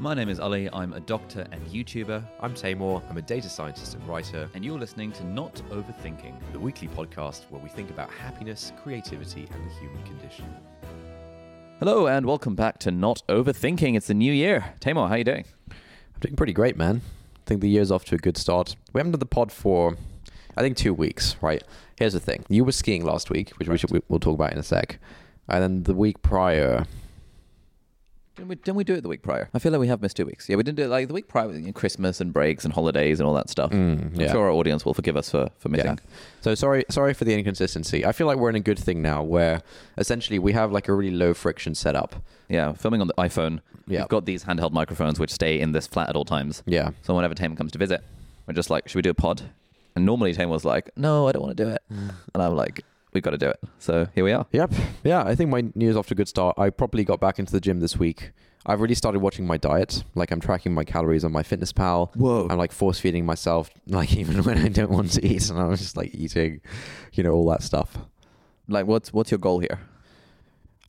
My name is Ali. I'm a doctor and YouTuber, I'm Taimur. I'm a data scientist and writer. and you're listening to Not Overthinking. The weekly podcast where we think about happiness, creativity, and the human condition. Hello and welcome back to Not Overthinking. It's the new year. Taimur, how are you doing? I'm doing pretty great, man. I think the year's off to a good start. We haven't done the pod for, I think, two weeks, right? Here's the thing. You were skiing last week, which we should, we'll talk about in a sec. And then the week prior, Didn't we, didn't we do it the week prior? I feel like we have missed two weeks. Yeah, we didn't do it like the week prior, you know, Christmas and breaks and holidays and all that stuff. Mm, I'm sure our audience will forgive us for, for missing. Yeah. So sorry, sorry for the inconsistency. I feel like we're in a good thing now, where essentially we have like a really low friction setup. Yeah, filming on the iPhone. Yeah. We've got these handheld microphones which stay in this flat at all times. Yeah. So whenever Tame comes to visit, we're just like, should we do a pod? And normally Tame was like, no, I don't want to do it. Mm. And I'm like, we've got to do it. So here we are. Yep. Yeah, I think my New Year's off to a good start. I properly got back into the gym this week. I've really started watching my diet. Like I'm tracking my calories on MyFitnessPal. Whoa. I'm like force feeding myself, like even when I don't want to eat, and I'm just like eating, you know, all that stuff. Like, what's what's your goal here?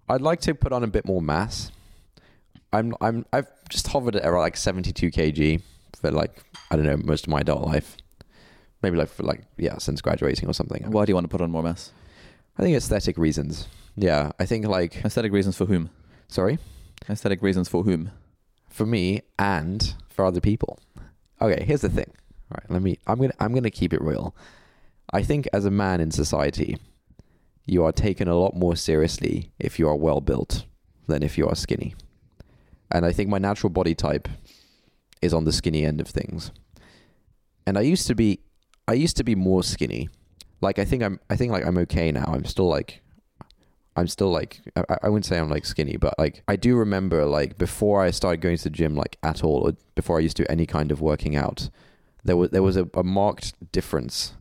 I'd like to put on a bit more mass. I'm I'm I've just hovered at around like 72 kg for like I don't know most of my adult life. Maybe like for like yeah since graduating or something. Why do you want to put on more mass? I think aesthetic reasons. Yeah, I think like Aesthetic reasons for whom? sorry. Aesthetic reasons for whom? for me and for other people. Okay, here's the thing. All right, let me. I'm gonna. I'm gonna keep it real. I think as a man in society, you are taken a lot more seriously if you are well built than if you are skinny. And I think my natural body type is on the skinny end of things. And I used to be. I used to be more skinny. Like I think I'm. I think like I'm okay now. I'm still like I'm still like I, I wouldn't say I'm like skinny, but like I do remember like before I started going to the gym like at all, or before I used to do any kind of working out, there was there was a, a marked difference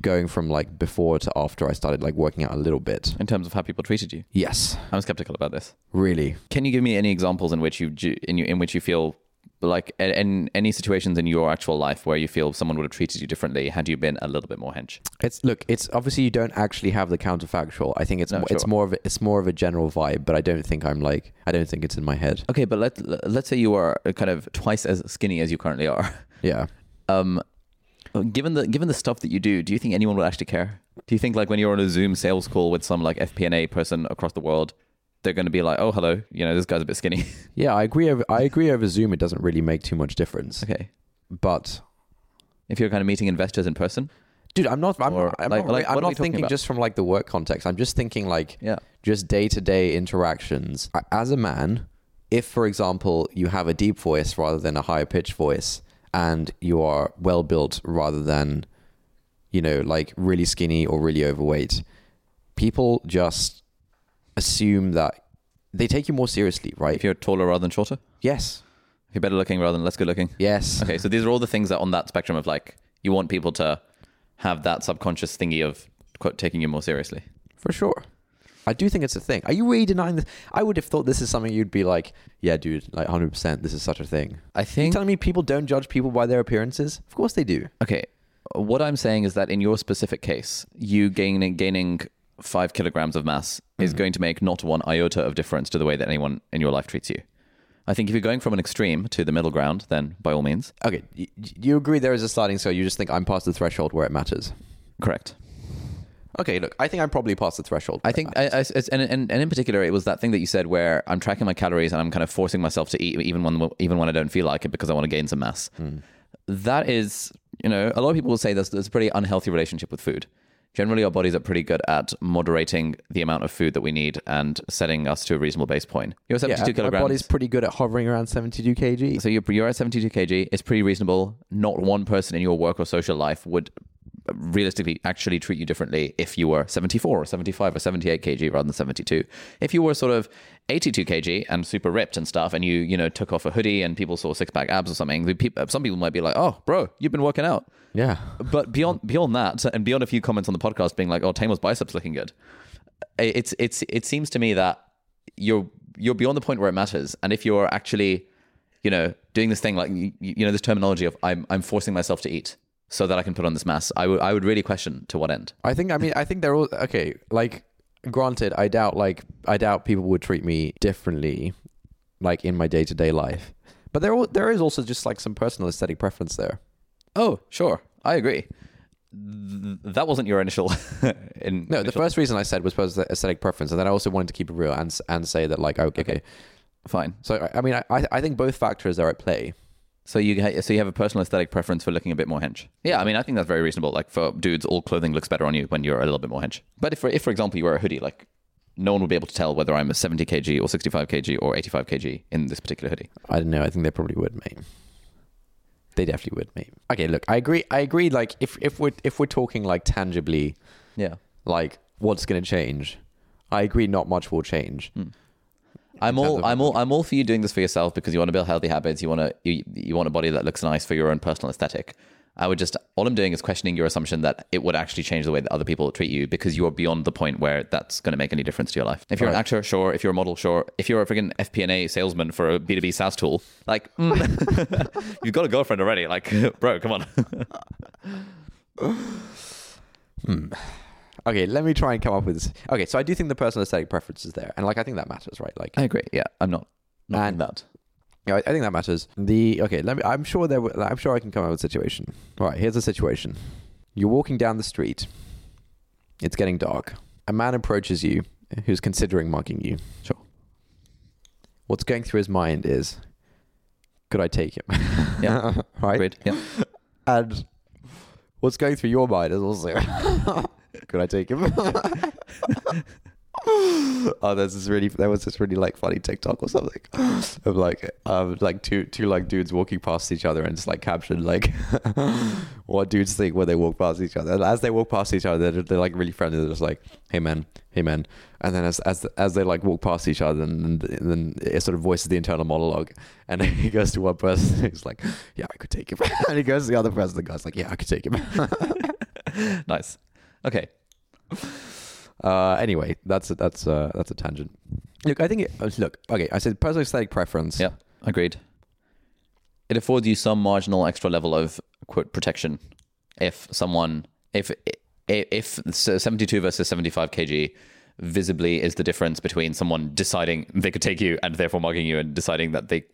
going from like before to after I started like working out a little bit. In terms of how people treated you? Yes, I'm skeptical about this. really. Can you give me any examples in which you in you, in which you feel like in, any situations in your actual life where you feel someone would have treated you differently had you been a little bit more hench? It's look, it's obviously you don't actually have the counterfactual. I think it's No, mo- it's sure. more of a, it's more of a general vibe, but I don't think I'm like I don't think it's in my head. Okay, but let let's say you are kind of twice as skinny as you currently are. Yeah. Um, given the given the stuff that you do, do you think anyone would actually care? Do you think like when you're on a Zoom sales call with some like FP&A person across the world, they're going to be like, "Oh, hello, you know, this guy's a bit skinny." Yeah, I agree. Over, I agree. Over Zoom, it doesn't really make too much difference. okay, But if you're kind of meeting investors in person, Dude, I'm not. I'm, Or, I'm like- not, like, I'm what are we not thinking about? just from like the work context. I'm just thinking like yeah, just day to day interactions. As a man, if for example you have a deep voice rather than a higher pitch voice, and you are well built rather than, you know, like really skinny or really overweight, people just assume that they take you more seriously, right? if you're taller rather than shorter, yes, if you're better looking rather than less good looking. yes, Okay, so these are all the things that on that spectrum of like you want people to have that subconscious thingy of quote taking you more seriously. for sure. I do think it's a thing. Are you really denying this? I would have thought this is something you'd be like, yeah, dude, like 100%, this is such a thing. I think. You think telling me people don't judge people by their appearances? Of course they do. okay. What I'm saying is that in your specific case, you gaining gaining five kilograms of mass is mm-hmm. going to make not one iota of difference to the way that anyone in your life treats you. I think if you're going from an extreme to the middle ground, then by all means, Okay, you, you agree there is a sliding scale. You just think I'm past the threshold where it matters. correct. Okay, look, I think I'm probably past the threshold. I think, I, I, and, and, and in particular, it was that thing that you said where I'm tracking my calories and I'm kind of forcing myself to eat even when even when I don't feel like it because I want to gain some mass. Hmm. That is, you know, a lot of people will say there's, there's a pretty unhealthy relationship with food. Generally, our bodies are pretty good at moderating the amount of food that we need and setting us to a reasonable base point. You're 72 yeah, my kilograms. body's pretty good at hovering around 72 kg. So you're, you're at 72 kg. It's pretty reasonable. Not one person in your work or social life would realistically actually treat you differently if you were 74 or 75 or 78 kg rather than 72. If you were sort of 82 kg and super ripped and stuff, and you you know took off a hoodie and people saw six pack abs or something, some people might be like, "Oh, bro, you've been working out." Yeah. But beyond beyond that, and beyond a few comments on the podcast being like, "Oh, Taimur's biceps looking good," it's it's it seems to me that you're you're beyond the point where it matters, and if you're actually, you know, doing this thing like you, you know this terminology of I'm I'm forcing myself to eat so that I can put on this mass, I would I would really question to what end. I think I mean I think they're all okay. Like, granted, I doubt like I doubt people would treat me differently, like in my day to day life. But there there is also just like some personal aesthetic preference there. Oh, sure, I agree. Th- That wasn't your initial. in, No, the first reason I said was aesthetic preference, and then I also wanted to keep it real and and say that like oh, okay, okay. fine. So I- mean I- I think both factors are at play. So you ha- so you have a personal aesthetic preference for looking a bit more hench. Yeah, I mean I think that's very reasonable. Like for dudes, all clothing looks better on you when you're a little bit more hench. But if for, if for example you wear a hoodie, like no one will be able to tell whether I'm a 70 kg or 65 kg or 85 kg in this particular hoodie. I don't know. I think they probably would, mate. They definitely would, mate. Okay, look, I agree. I agree. Like, if if we're if we're talking like tangibly, Yeah. like what's going to change, I agree. Not much will change. Hmm. I'm all I'm all I'm all for you doing this for yourself because you want to build healthy habits. You want to you, you want a body that looks nice for your own personal aesthetic. I would just all I'm doing is questioning your assumption that it would actually change the way that other people treat you because you are beyond the point where that's going to make any difference to your life. If you're an actor, sure. If you're a model, sure. If you're a freaking FP&A salesman for a B2B SaaS tool, like mm, you've got a girlfriend already. Like, bro, come on. Okay, let me try and come up with. This. Okay, so I do think the personal aesthetic preference is there, and like I think that matters, right? Like, I agree. Yeah, I'm not not And- that. yeah, I, I think that matters. The okay, let me. I'm sure there. I'm sure I can come up with a situation. All right, here's the situation. You're walking down the street. It's getting dark. A man approaches you, who's considering mugging you. Sure. What's going through his mind is, could I take him? Yeah. right. Agreed. Yeah. And what's going through your mind is also, could I take him? oh, this really, that was this really like funny TikTok or something of like, um, like two, two like dudes walking past each other and it's like captioned like, what dudes think when they walk past each other. And as they walk past each other, they're, they're like really friendly. They're just like, hey man, hey man. And then as as as they like walk past each other, and, and then it sort of voices the internal monologue, and he goes to one person, he's like, yeah, I could take him, and he goes to the other person, the guy's like, yeah, I could take him. nice. Okay. Uh, anyway, that's a, that's uh, that's a tangent. Look, I think it, uh, look. Okay, I said personal aesthetic preference. Yeah, agreed. It affords you some marginal extra level of quote protection if someone if if 72 versus 75 kg visibly is the difference between someone deciding they could take you and therefore mugging you and deciding that they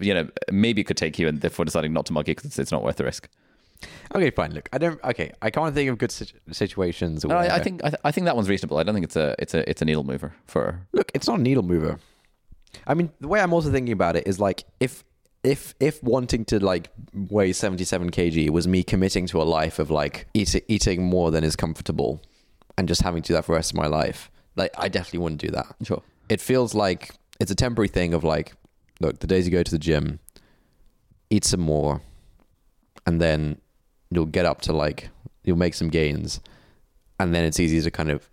you know maybe could take you and therefore deciding not to mug you because it's not worth the risk. Okay, fine. Look, I don't. Okay, I can't think of good situ- situations. Where, I, I think I, th- I think that one's reasonable. I don't think it's a it's a it's a needle mover for Look, it's not a needle mover. I mean, the way I'm also thinking about it is like if if if wanting to like weigh 77 kg was me committing to a life of like eat, eating more than is comfortable and just having to do that for the rest of my life, like I definitely wouldn't do that. sure. It feels like it's a temporary thing of like, look, the days you go to the gym, eat some more, and then you'll get up to like you'll make some gains, and then it's easy to kind of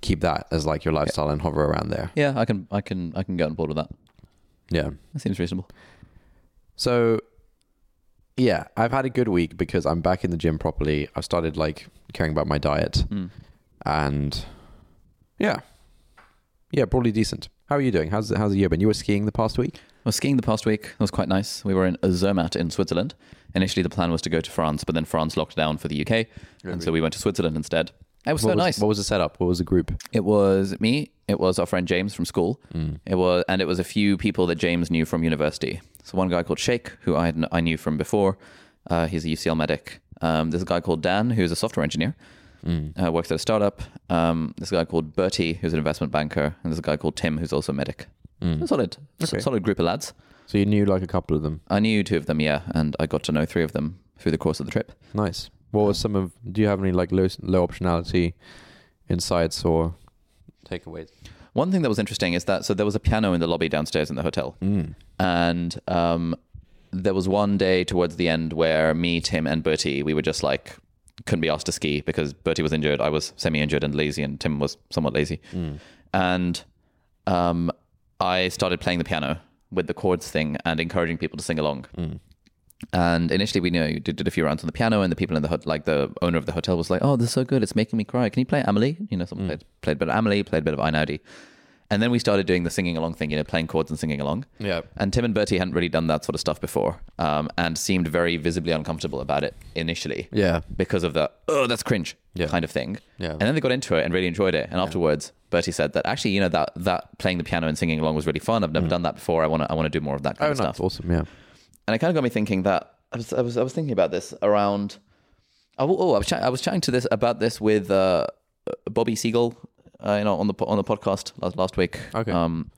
keep that as like your lifestyle and hover around there. Yeah, I can I can I can get on board with that. Yeah. That seems reasonable. So, yeah, I've had a good week because I'm back in the gym properly. I've started like caring about my diet, Mm. and yeah, yeah, probably decent. How are you doing? How's how's the year been? You were skiing the past week. Was skiing the past week. It was quite nice. We were in Zermatt in Switzerland. Initially, the plan was to go to France, but then France locked down for the UK, and so we went to Switzerland instead. It was what so was, nice. What was the setup? What was the group? It was me. It was our friend James from school. Mm. It was, and it was a few people that James knew from university. So one guy called Sheikh, who I had, I knew from before. Uh, he's a UCL medic. Um, there's a guy called Dan, who's a software engineer, Mm. uh, works at a startup. Um, there's a guy called Bertie, who's an investment banker, and there's a guy called Tim, who's also a medic. Mm. Solid, Okay. solid group of lads. So you knew like a couple of them. I knew two of them, yeah, and I got to know three of them through the course of the trip. Nice. What was some of? Do you have any like low low optionality insights or takeaways? One thing that was interesting is that so there was a piano in the lobby downstairs in the hotel, Mm. and um, there was one day towards the end where me, Tim, and Bertie we were just like couldn't be asked to ski because Bertie was injured, I was semi-injured and lazy, and Tim was somewhat lazy. And um, I started playing the piano with the chords thing and encouraging people to sing along. And initially, we you know did, did a few rounds on the piano, and the people in the hot- like the owner of the hotel was like, "Oh, this is so good, it's making me cry. Can you play Amelie?" You know, someone mm. played, played a bit of Amelie, played a bit of Einaudi. And then we started doing the singing along thing, you know, playing chords and singing along. Yeah. And Tim and Bertie hadn't really done that sort of stuff before, um, and seemed very visibly uncomfortable about it initially. Yeah. Because of the oh, that's cringe Yeah. kind of thing. Yeah. And then they got into it and really enjoyed it. And afterwards, Bertie said that actually, you know, that that playing the piano and singing along was really fun. I've never done that before. I want to I want to do more of that kind Oh, of no, stuff that's awesome. Yeah. and it kind of got me thinking that I was I was, I was thinking about this around. Oh, oh I was chat, I was chatting to this about this with uh, Bobby Siegel, uh, you know, on the on the podcast last, last week. Okay. Um,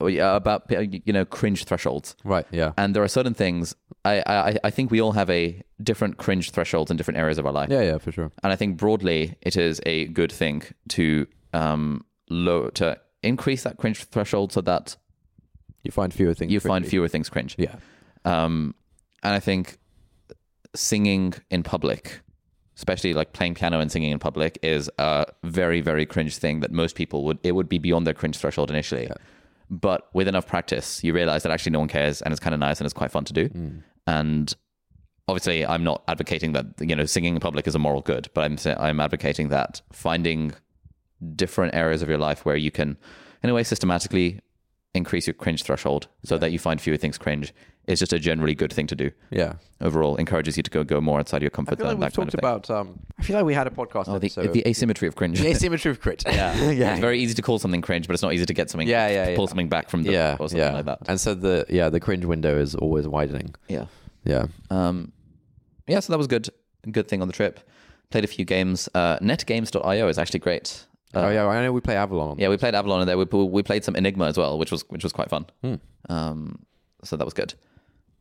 yeah, about you know cringe thresholds, Right. Yeah. and there are certain things I I I think we all have a different cringe thresholds in different areas of our life. Yeah. Yeah. For sure. And I think broadly, it is a good thing to um low to increase that cringe threshold so that You find fewer things. you find fewer things cringe. Yeah. Um, and I think singing in public, especially like playing piano and singing in public, is a very, very cringe thing that most people would, it would be beyond their cringe threshold initially. But with enough practice, you realize that actually no one cares and it's kind of nice and it's quite fun to do. Mm. And obviously, I'm not advocating that, you know, singing in public is a moral good, but I'm, I'm advocating that finding different areas of your life where you can, in a way, systematically increase your cringe threshold so that you find fewer things cringe is just a generally good thing to do. Yeah. Overall, encourages you to go go more outside your I comfort feel zone. like we've talked about. Um, I feel like we had a podcast oh, the, episode. the asymmetry of cringe. the asymmetry of crit. yeah, yeah. It's very easy to call something cringe, but it's not easy to get something. Yeah, yeah, to pull yeah. something back from the yeah, or something yeah. like that. And so the yeah the cringe window is always widening. Yeah. Yeah. Um, yeah, so that was good. Good thing on the trip. Played a few games. Uh, netgames.io is actually great. Uh, oh yeah, I know we play Avalon. Yeah, we played Avalon and there. We, we played some Enigma as well, which was which was quite fun. Hmm. Um, so that was good.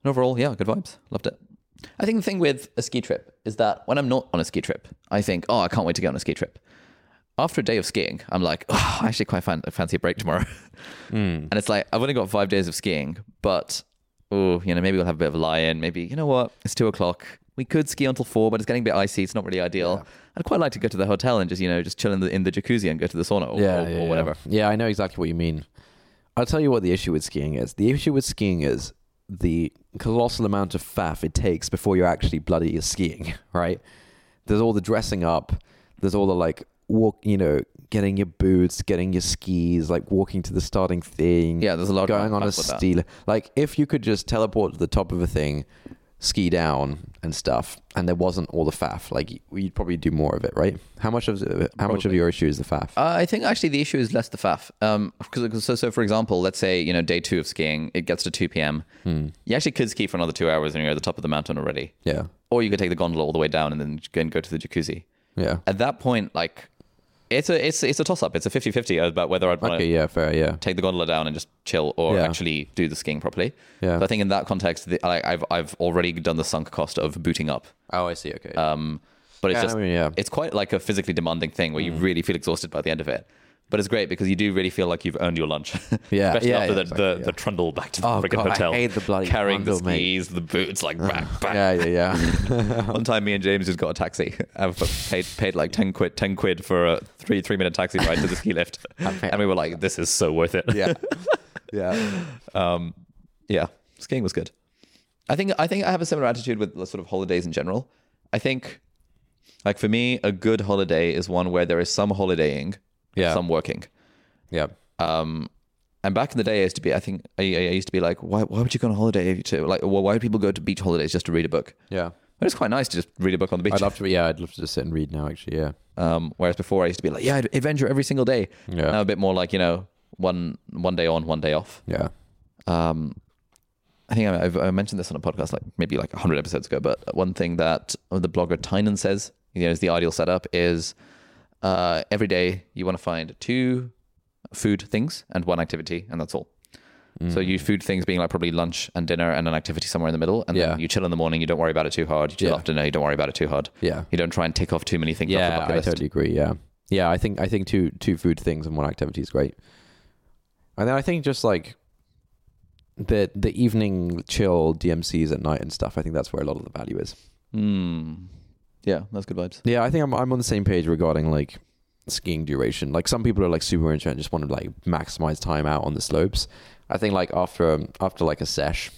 And overall, yeah, good vibes. Loved it. I think the thing with a ski trip is that when I'm not on a ski trip, I think, oh, I can't wait to go on a ski trip. After a day of skiing, I'm like, oh, I actually quite fan- fancy a break tomorrow. Hmm. And it's like I've only got five days of skiing, but oh, you know, maybe we'll have a bit of a lie-in. Maybe you know what? It's two o'clock. We could ski until four, but it's getting a bit icy. It's not really ideal. I'd quite like to go to the hotel and just you know just chill in the in the jacuzzi and go to the sauna or, yeah, or, yeah, or yeah. whatever. Yeah, I know exactly what you mean. I'll tell you what the issue with skiing is. The issue with skiing is the colossal amount of faff it takes before you're actually bloody skiing, right? There's all the dressing up. There's all the like walk, you know, getting your boots, getting your skis, like walking to the starting thing. Yeah, there's a lot going on a steel. Like if you could just teleport to the top of a thing, ski down and stuff, and there wasn't all the faff, like you'd probably do more of it, right? How much of how much of your issue is the faff? Uh, I think actually the issue is less the faff. Um, because so, so for example, let's say you know day two of skiing, it gets to two p.m. Hmm. You actually could ski for another two hours and you're at the top of the mountain already. yeah, Or you could take the gondola all the way down and then go and go to the jacuzzi. yeah. At that point, like it's a it's it's a toss up. It's a 50-50 about whether I'd want to Okay, yeah, fair, yeah. take the gondola down and just chill or Yeah. actually do the skiing properly. Yeah. So I think in that context, the, I, I've I've already done the sunk cost of booting up. Oh, I see. Okay. Um, but it's Yeah, I just mean, yeah. it's quite like a physically demanding thing where you really feel exhausted by the end of it. But it's great because you do really feel like you've earned your lunch. Yeah, Especially yeah, after yeah, the, exactly, the, yeah. the trundle back to the Oh, freaking God, I hotel. hate the bloody carrying the trundle, mate. skis, the boots, like back, back. yeah, yeah, yeah. One time, me and James just got a taxi. I've paid paid like ten quid, ten quid for a three three minute taxi ride to the ski lift, and we were like, "This is so worth it." yeah, yeah. um, yeah, skiing was good. I think I think I have a similar attitude with sort of holidays in general. I think, like for me, a good holiday is one where there is some holidaying, Yeah. some working. Yeah. Um, and back in the day, I used to be. I think I, I used to be like, why why would you go on a holiday to like? Well, why do people go to beach holidays just to read a book? Yeah. But it's quite nice to just read a book on the beach. I'd love to. Yeah, I'd love to just sit and read now. Actually, yeah. Um, whereas before I used to be like, yeah, adventure every single day. Yeah. Now a bit more like you know, one one day on, one day off. Yeah. Um, I think I, I've, I mentioned this on a podcast like maybe like hundred episodes ago. But one thing that the blogger Tynan says, you know, is the ideal setup is uh, every day you want to find two food things and one activity, and that's all. So you food things being like probably lunch and dinner and an activity somewhere in the middle, and Yeah. then you chill in the morning. You don't worry about it too hard. You chill Yeah. after dinner. You don't worry about it too hard. Yeah. You don't try and tick off too many things. off the Yeah, I list. totally agree. Yeah, yeah. I think I think two two food things and one activity is great. And then I think just like the the evening chill DMCs at night and stuff. I think that's where a lot of the value is. Hmm. Yeah, that's good vibes. Yeah, I think I'm I'm on the same page regarding like skiing duration. Like some people are like super into and just want to like maximize time out on the slopes. I think like after um, after like a sesh,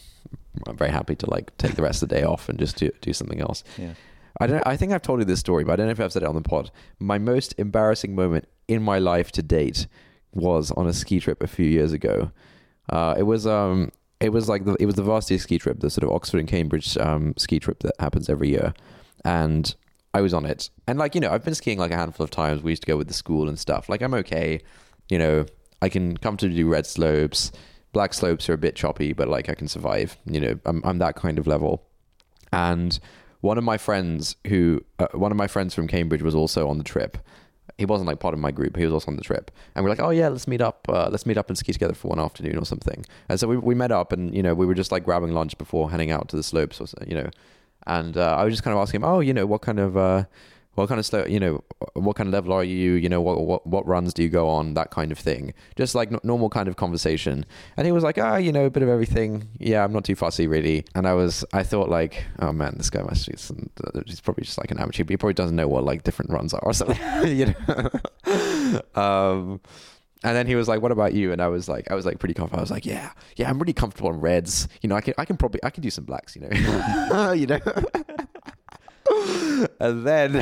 I'm very happy to like take the rest of the day off and just do do something else. Yeah. I don't. I think I've told you this story, but I don't know if I've said it on the pod. My most embarrassing moment in my life to date was on a ski trip a few years ago. Uh, it was um, it was like the, it was the varsity ski trip, the sort of Oxford and Cambridge um, ski trip that happens every year, and I was on it. And like you know, I've been skiing like a handful of times. We used to go with the school and stuff. Like I'm okay. You know, I can comfortably do red slopes. Black slopes are a bit choppy, but like I can survive. You know, I'm I'm that kind of level. And one of my friends who uh, one of my friends from Cambridge was also on the trip. He wasn't like part of my group. He was also on the trip, and we're like, "Oh yeah, let's meet up. Uh, let's meet up and ski together for one afternoon or something." And so we we met up, and you know, we were just like grabbing lunch before heading out to the slopes, or you know. And uh, I was just kind of asking him, "Oh, you know, what kind of uh, what kind of you know, what kind of level are you? You know, what what what runs do you go on? That kind of thing. Just like n- normal kind of conversation." And he was like, "Ah, you know, a bit of everything. Yeah, I'm not too fussy really." And I was, I thought like, "Oh man, this guy must be some, he's probably just like an amateur. But he probably doesn't know what like different runs are or something." you know. um, and then he was like, "What about you?" And I was like, I was like pretty confident. I was like, "Yeah, yeah, I'm really comfortable on reds. You know, I can, I can probably, I can do some blacks. You know, you know." and then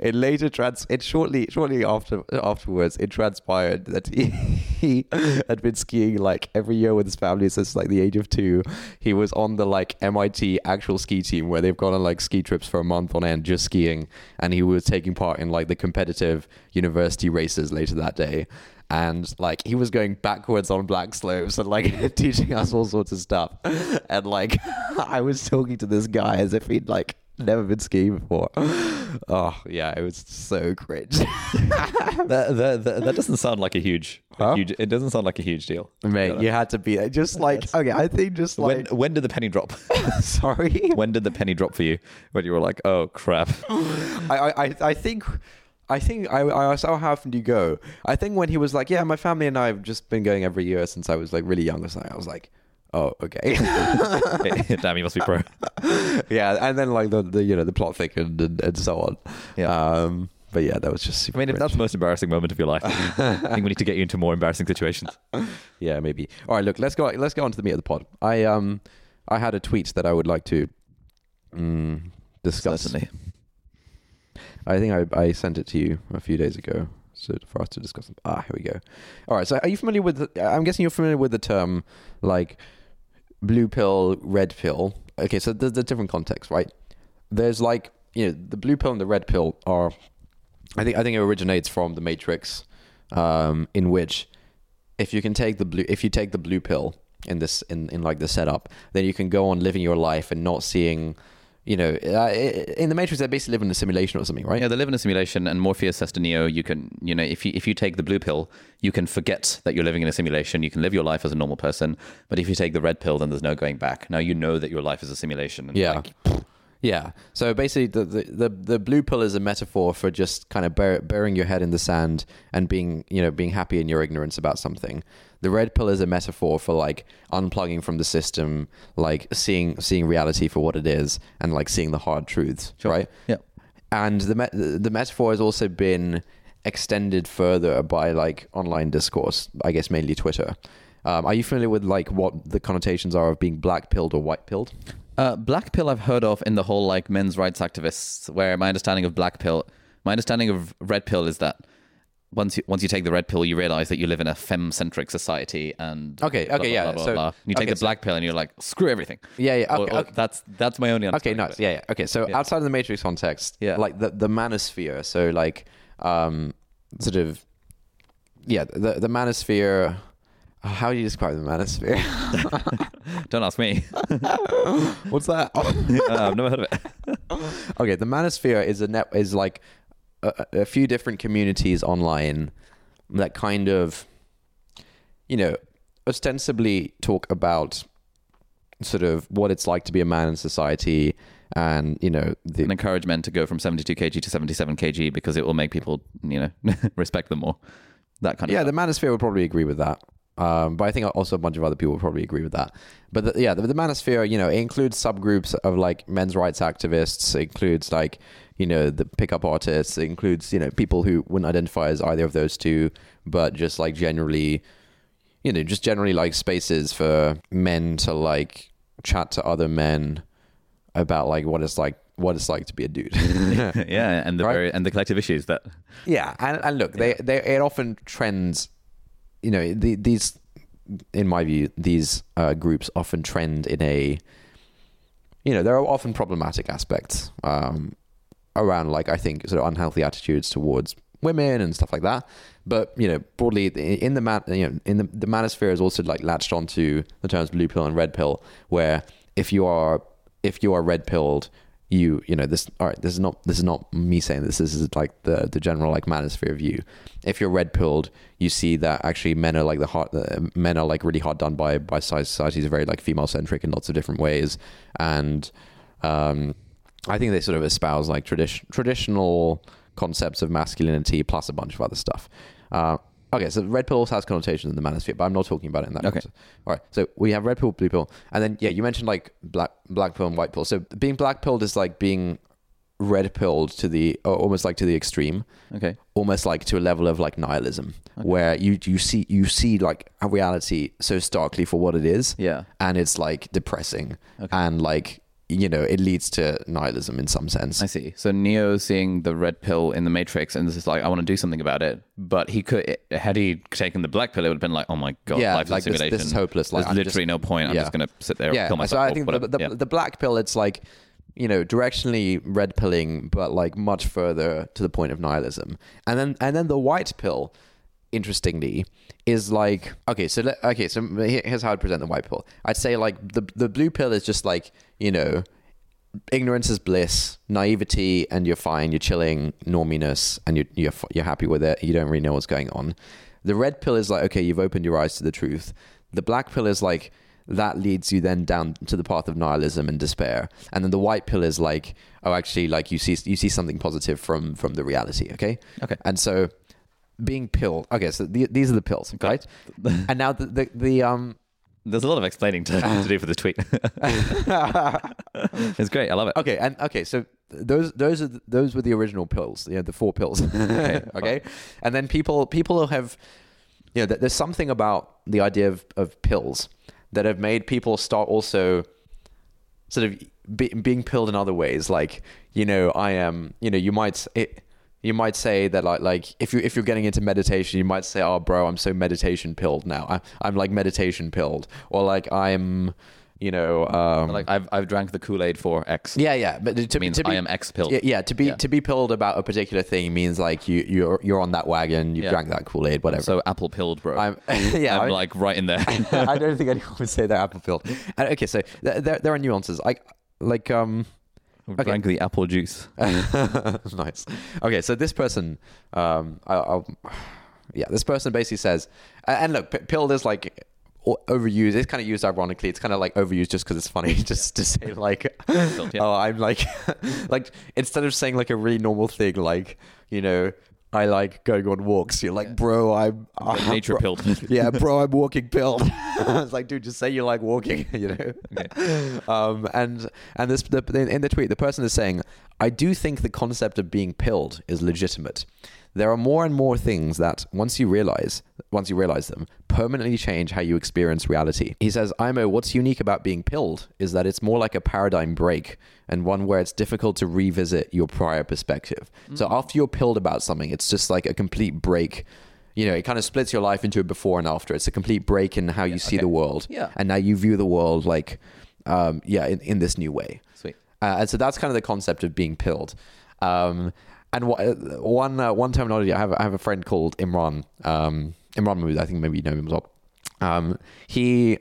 it later trans it shortly shortly after afterwards it transpired that he, he had been skiing like every year with his family since like the age of two. He was on the like MIT actual ski team where they've gone on like ski trips for a month on end just skiing. And he was taking part in like the competitive university races later that day. And like he was going backwards on black slopes and like teaching us all sorts of stuff. And like i was talking to this guy as if he'd like never been skiing before oh yeah it was so cringe That, that, that, that doesn't sound like a huge, Huh? huge. It doesn't sound like a huge deal. mate you had to be there just like okay i think just When like when did the penny drop? sorry when did the penny drop for you? When you were like, oh crap. I, I, I- I think I think I, I asked, oh, how often do you go? I think when he was like, yeah, my family and I have just been going every year since I was like really young or something. I was like, oh, okay. Damn, you must be pro. yeah, and then like the, the you know the plot thickened and, and so on. Yeah. Um, but yeah, that was just super. I mean, if that's the most embarrassing moment of your life, I think we need to get you into more embarrassing situations. yeah, maybe. All right, look, let's go. Let's go on to the meat of the pod. I um, I had a tweet that I would like to mm, discuss. Certainly. I think I, I sent it to you a few days ago so for us to discuss. Ah, here we go. All right. So, are you familiar with? The, I'm guessing you're familiar with the term like blue pill, red pill. Okay, so there's a different context, right? There's like you know the blue pill and the red pill are. I think I think it originates from the Matrix, um, in which if you can take the blue if you take the blue pill in this in, in like the setup, then you can go on living your life and not seeing. You know, uh, in the Matrix, they basically live in a simulation or something, right? Yeah, they live in a simulation, and Morpheus says to Neo, "You can, you know, if you if you take the blue pill, you can forget that you're living in a simulation. You can live your life as a normal person. But if you take the red pill, then there's no going back. Now you know that your life is a simulation. And Yeah. like, Yeah. So basically, the, the, the, the blue pill is a metaphor for just kind of bur- burying your head in the sand and being, you know, being happy in your ignorance about something. The red pill is a metaphor for like unplugging from the system, like seeing seeing reality for what it is, and like seeing the hard truths, Sure. right? Yeah. And the me- the metaphor has also been extended further by like online discourse, I guess mainly Twitter. Um, are you familiar with like what the connotations are of being black pilled or white pilled? Uh, black pill I've heard of in the whole like men's rights activists, where my understanding of black pill, my understanding of red pill is that once you once you take the red pill, you realize that you live in a femme centric society and Okay, blah, okay, blah, yeah, blah, so- you take okay, the so- black pill and you're like screw everything. Yeah, yeah. Okay, or okay. That's that's my only Okay, nice. Yeah, yeah. Okay, so Yeah. outside of the Matrix context, Yeah. like the the manosphere, so like um sort of yeah, the the manosphere how do you describe the manosphere? Don't ask me. What's that? Uh, I've never heard of it. okay, the manosphere is a net is like a, a few different communities online that kind of you know ostensibly talk about sort of what it's like to be a man in society and you know the and encourage men to go from 72 kg to 77 kg because it will make people, you know, respect them more. That kind of yeah stuff. the manosphere would probably agree with that Um, but I think also a bunch of other people probably agree with that. But the, yeah, the, the manosphere, you know, it includes subgroups of like men's rights activists. It includes like, you know, the pickup artists. It includes, you know, people who wouldn't identify as either of those two, but just like generally, you know, just generally like spaces for men to like chat to other men about like what it's like what it's like to be a dude. yeah, and the Right. very, and the collective issues that Yeah, and, and look, they they it often trends. You know, the, these, in my view, these uh, groups often trend in a. You know, there are often problematic aspects um, around, like I think, sort of unhealthy attitudes towards women and stuff like that. But you know, broadly in the man, you know, in the the manosphere is also like latched onto the terms blue pill and red pill, where if you are if you are red pilled, you you know this all right this is not this is not me saying this this is like the the general like manosphere view if you're red pilled you see that actually men are like the hard uh, men are like really hard done by by societies are very like female centric in lots of different ways. And um i think they sort of espouse like tradition traditional concepts of masculinity plus a bunch of other stuff. Uh Okay, so red pill also has connotations in the manosphere, but I'm not talking about it in that. Okay. All right. So we have red pill, blue pill, and then yeah, you mentioned like black black pill and white pill. So being black pilled is like being red pilled to the or almost like to the extreme, okay, almost like to a level of like nihilism, where you you see you see like a reality so starkly for what it is, yeah, and it's like depressing, Okay. and like you know it leads to nihilism in some sense. I see. So Neo seeing the red pill in the Matrix, and this is like, I want to do something about it. But he could, had he taken the black pill, it would have been like, oh my god, Yeah, life is like a this- simulation. this is hopeless, like, There's I'm literally just- no point. I'm yeah. just gonna sit there, and yeah, kill myself. so I think the, the, Yeah. the black pill, it's like, you know, directionally red pilling, but like much further to the point of nihilism. And then and then the white pill, interestingly, is like okay, so let, okay, so here's how I'd present the white pill. I'd say like the the blue pill is just like you know. Ignorance is bliss, naivety, and you're fine. You're chilling, norminess, and you're, you're you're happy with it. You don't really know what's going on. The red pill is like, okay, you've opened your eyes to the truth. The black pill is like, that leads you then down to the path of nihilism and despair. And then the white pill is like, oh, actually, like you see, you see something positive from from the reality. Okay. Okay. And so, being pilled. Okay, so the, these are the pills, right? and now the, the the um. There's a lot of explaining to, to do for this tweet. it's great. I love it. Okay, and okay, so those those are the, those were the original pills, know, the four pills. okay, okay, and then people people have, you know, there's something about the idea of, of pills that have made people start also sort of be, being pilled in other ways. Like, you know, I am, you know, you might it, you might say that like like if you if you're getting into meditation, you might say, oh, bro, I'm so meditation pilled now. I, I'm like meditation pilled, or like I'm, you know, um, Like I've I've drank the Kool Aid for X. yeah, yeah, but to, means to be, I am X pilled. Yeah, yeah, to be Yeah. to be pilled about a particular thing means like you you're you're on that wagon, you Yeah. drank that Kool Aid, whatever. So apple pilled, bro. I'm yeah, I'm I- like right in there. I don't think anyone would say they're apple pilled. Okay, so th- there there are nuances. Like like um Drank the apple juice. nice. Okay, so this person, um, I, I'll, yeah, this person basically says, and look, p- pilled is like overused. It's kind of used ironically. It's kind of like overused just because it's funny, just to say like, oh, I'm like, like instead of saying like a really normal thing, like you know. I like going on walks. You're like, bro, I'm Like nature bro- pilled. yeah, bro, I'm walking pilled. I was like, dude, just say you like walking, you know. Um, and and this the, in the tweet, the person is saying, I do think the concept of being pilled is legitimate. There are more and more things that once you realize, once you realize them, permanently change how you experience reality. He says, Imo, what's unique about being pilled is that it's more like a paradigm break and one where it's difficult to revisit your prior perspective. So after you're pilled about something, it's just like a complete break. You know, it kind of splits your life into a before and after. It's a complete break in how you see okay. the world. Yeah. And now you view the world like, um, yeah, in, in this new way. Sweet. Uh, and so that's kind of the concept of being pilled. Um, and wha- uh, one uh, one terminology, I have I have a friend called Imran. Um, Imran Mahmood, I think maybe you know him as well. Um, he,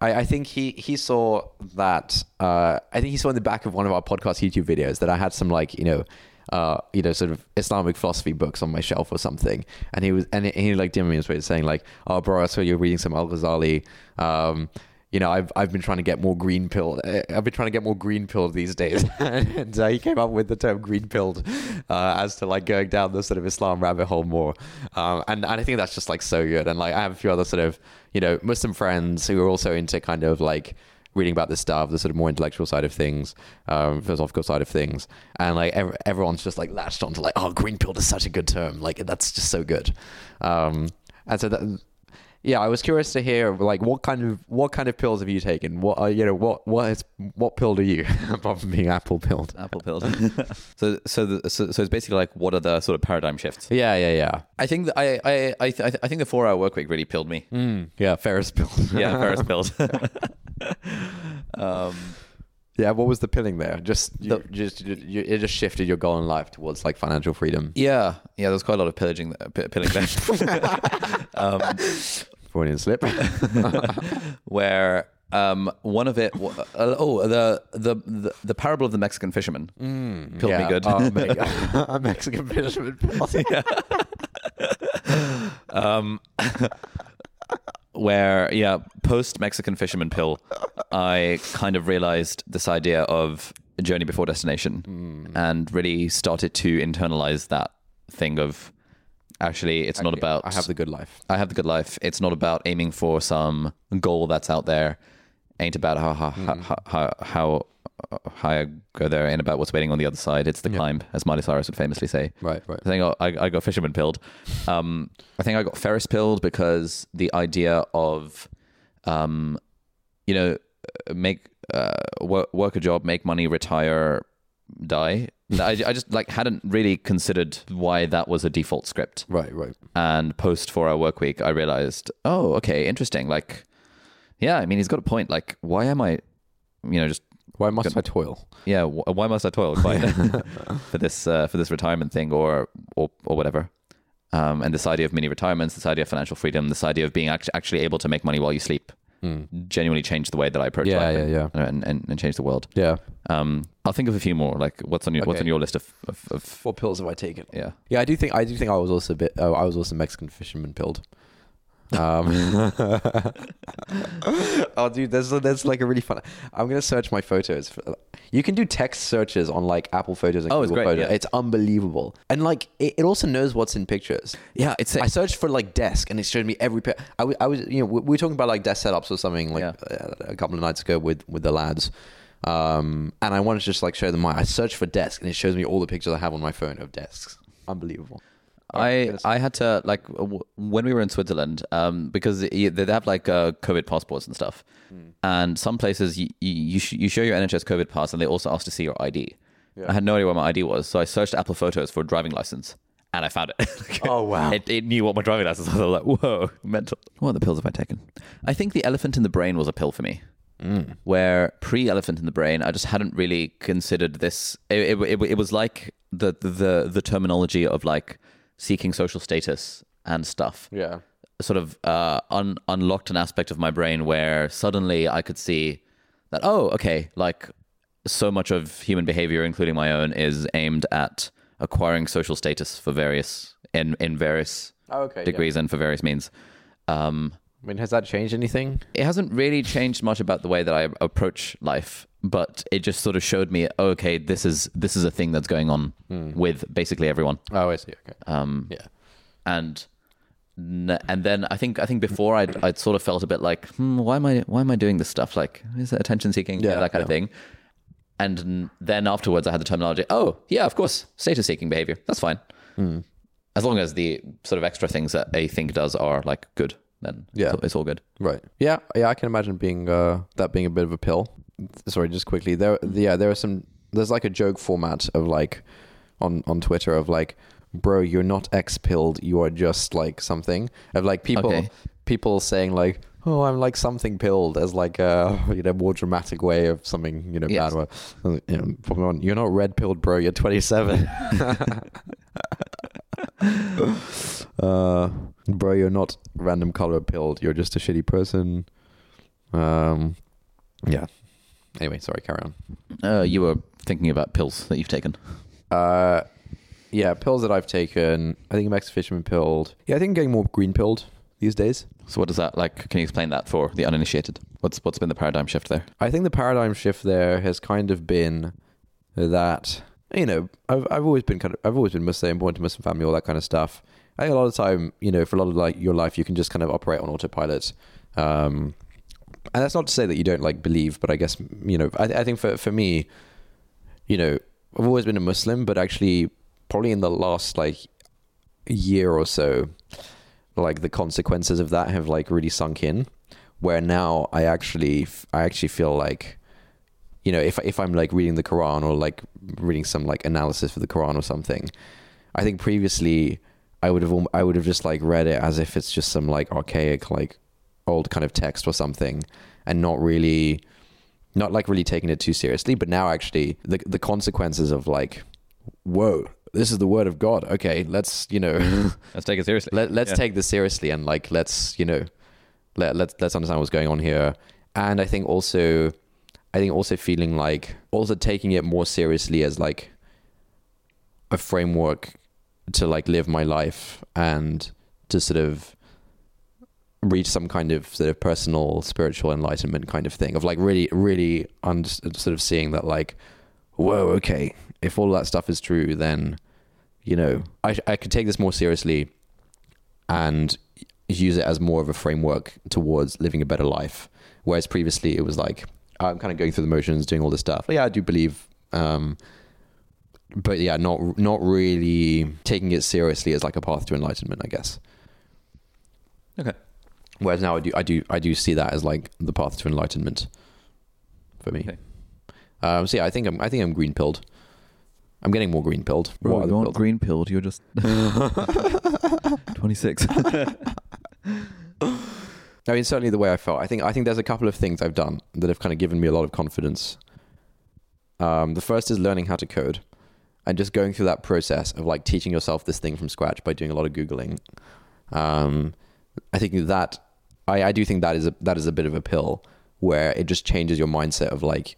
I, I think he he saw that. Uh, I think he saw in the back of one of our podcast YouTube videos that I had some like you know. Uh, you know, sort of Islamic philosophy books on my shelf or something, and he was, and he, he like DM'd me this way saying like, "Oh, bro, I saw you're reading some Al Ghazali. Um, you know, I've I've been trying to get more green pilled. I've been trying to get more green pilled these days, and uh, he came up with the term green pilled uh, as to like going down the sort of Islam rabbit hole more. Um, and and I think that's just like so good. And like I have a few other sort of you know Muslim friends who are also into kind of like reading about this stuff, the sort of more intellectual side of things, um, philosophical side of things, and like ev- everyone's just like latched onto like, oh, green pilled is such a good term. Like that's just so good. Um, and so that yeah, I was curious to hear like what kind of what kind of pills have you taken? What are you know what what is what pill are you apart from being apple pilled? Apple pilled. so so, the, so so it's basically like what are the sort of paradigm shifts? Yeah, yeah, yeah. I think that I I I, th- I think the four hour work week really pilled me. Mm, yeah, Ferris pilled. Yeah, Ferris pilled. um, yeah, what was the pilling there? Just you, The- just you, it just shifted your goal in life towards like financial freedom. yeah, yeah. There's quite a lot of pillaging, p- pilling there. um, Freudian slip. where um, one of it, uh, oh, the, the the the parable of the Mexican fisherman pilled me Yeah. good. Oh, mate. a Mexican fisherman pill. um, where yeah, post Mexican fisherman pill, I kind of realized this idea of journey before destination, mm. and really started to internalize that thing of actually, it's not about I have the good life. I have the good life. It's not about aiming for some goal that's out there. Ain't about how how how, mm. how, how high I go there. and about what's waiting on the other side. It's the climb, as Miley Cyrus would famously say. Right, right. I think I, I I got fisherman pilled. Um, I think I got Ferris pilled because the idea of, um, you know, make uh, work, work a job, make money, retire, die. I, I just like hadn't really considered why that was a default script. Right, right. And post four hour work week, I realized, oh, okay, interesting. Like, yeah, I mean, he's got a point. Like, why am I, you know, just Why must I toil? yeah, wh- why must I toil quite for this uh, for this retirement thing or or or whatever? Um, and this idea of mini retirements, this idea of financial freedom, this idea of being act- actually able to make money while you sleep, genuinely changed the way that I approach Yeah, life yeah, and, yeah. and, and and change the world. Yeah. Um, I'll think of a few more. Like, what's on your what's on your list of, of, of What pills have I taken? yeah? Yeah, I do think I do think I was also a bit. Oh, I was also Mexican fisherman pilled. Um, oh, dude, there's there's like a really fun. I'm gonna search my photos. For, you can do text searches on like Apple Photos and Oh, it's Google great, Photos. yeah. It's unbelievable, and like it, it also knows what's in pictures. Yeah, it's I searched for like desk, and it showed me every. Pi- I, w- I was, you know, we we were talking about like desk setups or something like Yeah. uh, a couple of nights ago with with the lads, um, and I wanted to just like show them my. I searched for desk, and it shows me all the pictures I have on my phone of desks. Unbelievable. I I had to like w- when we were in Switzerland um, because they have like uh, COVID passports and stuff, and some places you you you, sh- you show your NHS COVID pass and they also ask to see your ID. I had no idea where my ID was, so I searched Apple Photos for a driving license, and I found it. Oh, wow. It, it knew what my driving license was. I was like, whoa, mental. What other pills have I taken? I think the elephant in the brain was a pill for me. Where pre-elephant in the brain, I just hadn't really considered this. It, it, it, it was like the, the the terminology of like seeking social status and stuff Yeah. sort of uh, un- unlocked an aspect of my brain where suddenly I could see that oh okay like so much of human behavior including my own is aimed at acquiring social status for various in in various Oh, okay. degrees and for various means um, I mean, has that changed anything? it hasn't really changed much about the way that I approach life, but it just sort of showed me, oh, okay, this is this is a thing that's going on with basically everyone. Oh, I see. Okay. Um, Yeah. and and then I think I think before I'd I'd sort of felt a bit like, hmm, why am I why am I doing this stuff? Like, is it attention seeking? Yeah, that kind of thing. And then afterwards, I had the terminology. Oh, yeah, of course, status seeking behavior. That's fine, Hmm. as long as the sort of extra things that a think does are like good. Then Yeah. it's, it's all good. Right. Yeah. Yeah. I can imagine being uh, that being a bit of a pill. Sorry, just quickly. There. Yeah. There are some. There's like a joke format of like on on Twitter of like, bro, you're not X pilled. You are just like something of like people Okay. people saying like. Oh, I'm like something pilled as like a you know more dramatic way of something you know Yes. bad. Word. You know, you're not red pilled, bro. You're 27. uh, bro, you're not random color pilled. You're just a shitty person. Um, yeah. Anyway, sorry. Carry on. Uh, you were thinking about pills that you've taken. Uh, yeah, pills that I've taken. I think Max Fisherman pilled. Yeah, I think I'm getting more green pilled these days. So what does that like? Can you explain that for the uninitiated? What's what's been the paradigm shift there? I think the paradigm shift there has kind of been that you know I've I've always been kind of I've always been Muslim, born to Muslim family, all that kind of stuff. I think a lot of time, you know, for a lot of like your life, you can just kind of operate on autopilot. Um, and that's not to say that you don't like believe, but I guess you know, I, I think for for me, you know, I've always been a Muslim, but actually, probably in the last like year or so, like the consequences of that have like really sunk in. Where now I actually I actually feel like, you know, if if I'm like reading the Quran or like reading some like analysis for the Quran or something, I think previously I would have I would have just like read it as if it's just some like archaic like old kind of text or something, and not really, not like really taking it too seriously. But now actually the the consequences of like, whoa, this is the word of God. Okay, let's you know. Mm-hmm. Let's take it seriously. Let, let's Yeah. take this seriously and like let's you know let let's let's understand what's going on here and i think also i think also feeling like also taking it more seriously as like a framework to like live my life and to sort of reach some kind of sort of personal spiritual enlightenment kind of thing of like really really un- sort of seeing that like whoa okay if all that stuff is true then you know i i could take this more seriously and use it as more of a framework towards living a better life. Whereas previously it was like I'm kind of going through the motions, doing all this stuff. Yeah, I do believe, um, but yeah, not not really taking it seriously as like a path to enlightenment, I guess. Okay. Whereas now I do I do I do see that as like the path to enlightenment for me. Okay. Um, so yeah, I think I'm I think I'm green pilled. I'm getting more green pilled. you aren't pilled? green pilled. You're just 26. I mean, certainly the way I felt. I think I think there's a couple of things I've done that have kind of given me a lot of confidence. Um, the first is learning how to code, and just going through that process of like teaching yourself this thing from scratch by doing a lot of googling. Um, I think that I, I do think that is a that is a bit of a pill where it just changes your mindset of like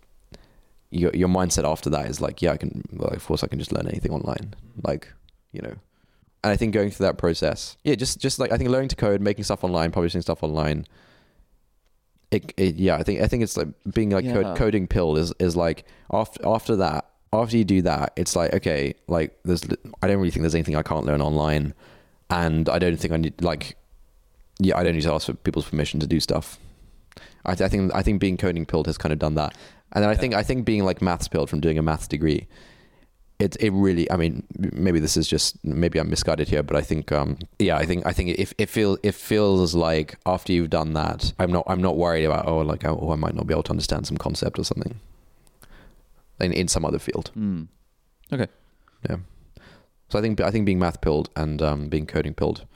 your your mindset after that is like yeah I can well of course I can just learn anything online like you know and I think going through that process, yeah, just just like I think learning to code, making stuff online, publishing stuff online. It, it yeah, I think I think it's like being like Yeah. code, coding pill is is like after after that after you do that, it's like okay, like there's I don't really think there's anything I can't learn online, and I don't think I need like yeah, I don't need to ask for people's permission to do stuff. I, th- I think I think being coding pilled has kind of done that, and then I think I think being like maths pilled from doing a maths degree it it really I mean maybe this is just maybe I'm misguided here but I think um yeah I think I think it it feels it feels like after you've done that I'm not I'm not worried about oh like oh I might not be able to understand some concept or something in in some other field Hmm. Okay. yeah so I think I think being math pilled and um being coding pilled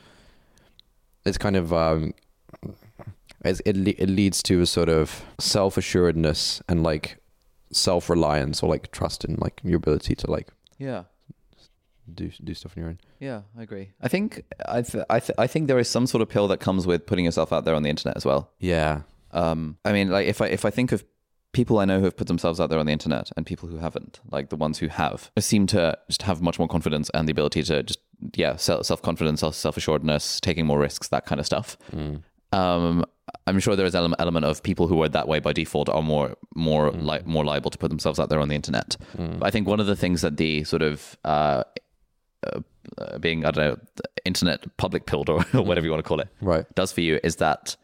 it's kind of um it's, it le- it leads to a sort of self assuredness and like self reliance or like trust in like your ability to like Yeah. do do stuff on your own. Yeah, I agree. I think I th- I th- I think there is some sort of pill that comes with putting yourself out there on the internet as well. Yeah. Um, I mean, like if I if I think of people I know who have put themselves out there on the internet and people who haven't, like the ones who have, seem to just have much more confidence and the ability to just yeah, self confidence, self assuredness, taking more risks, that kind of stuff. Um, I'm sure there is an element of people who are that way by default are more more li- more liable to put themselves out there on the internet. But I think one of the things that the sort of uh, uh, uh, being I don't know the internet public pilled or whatever you want to call it Right. does for you is that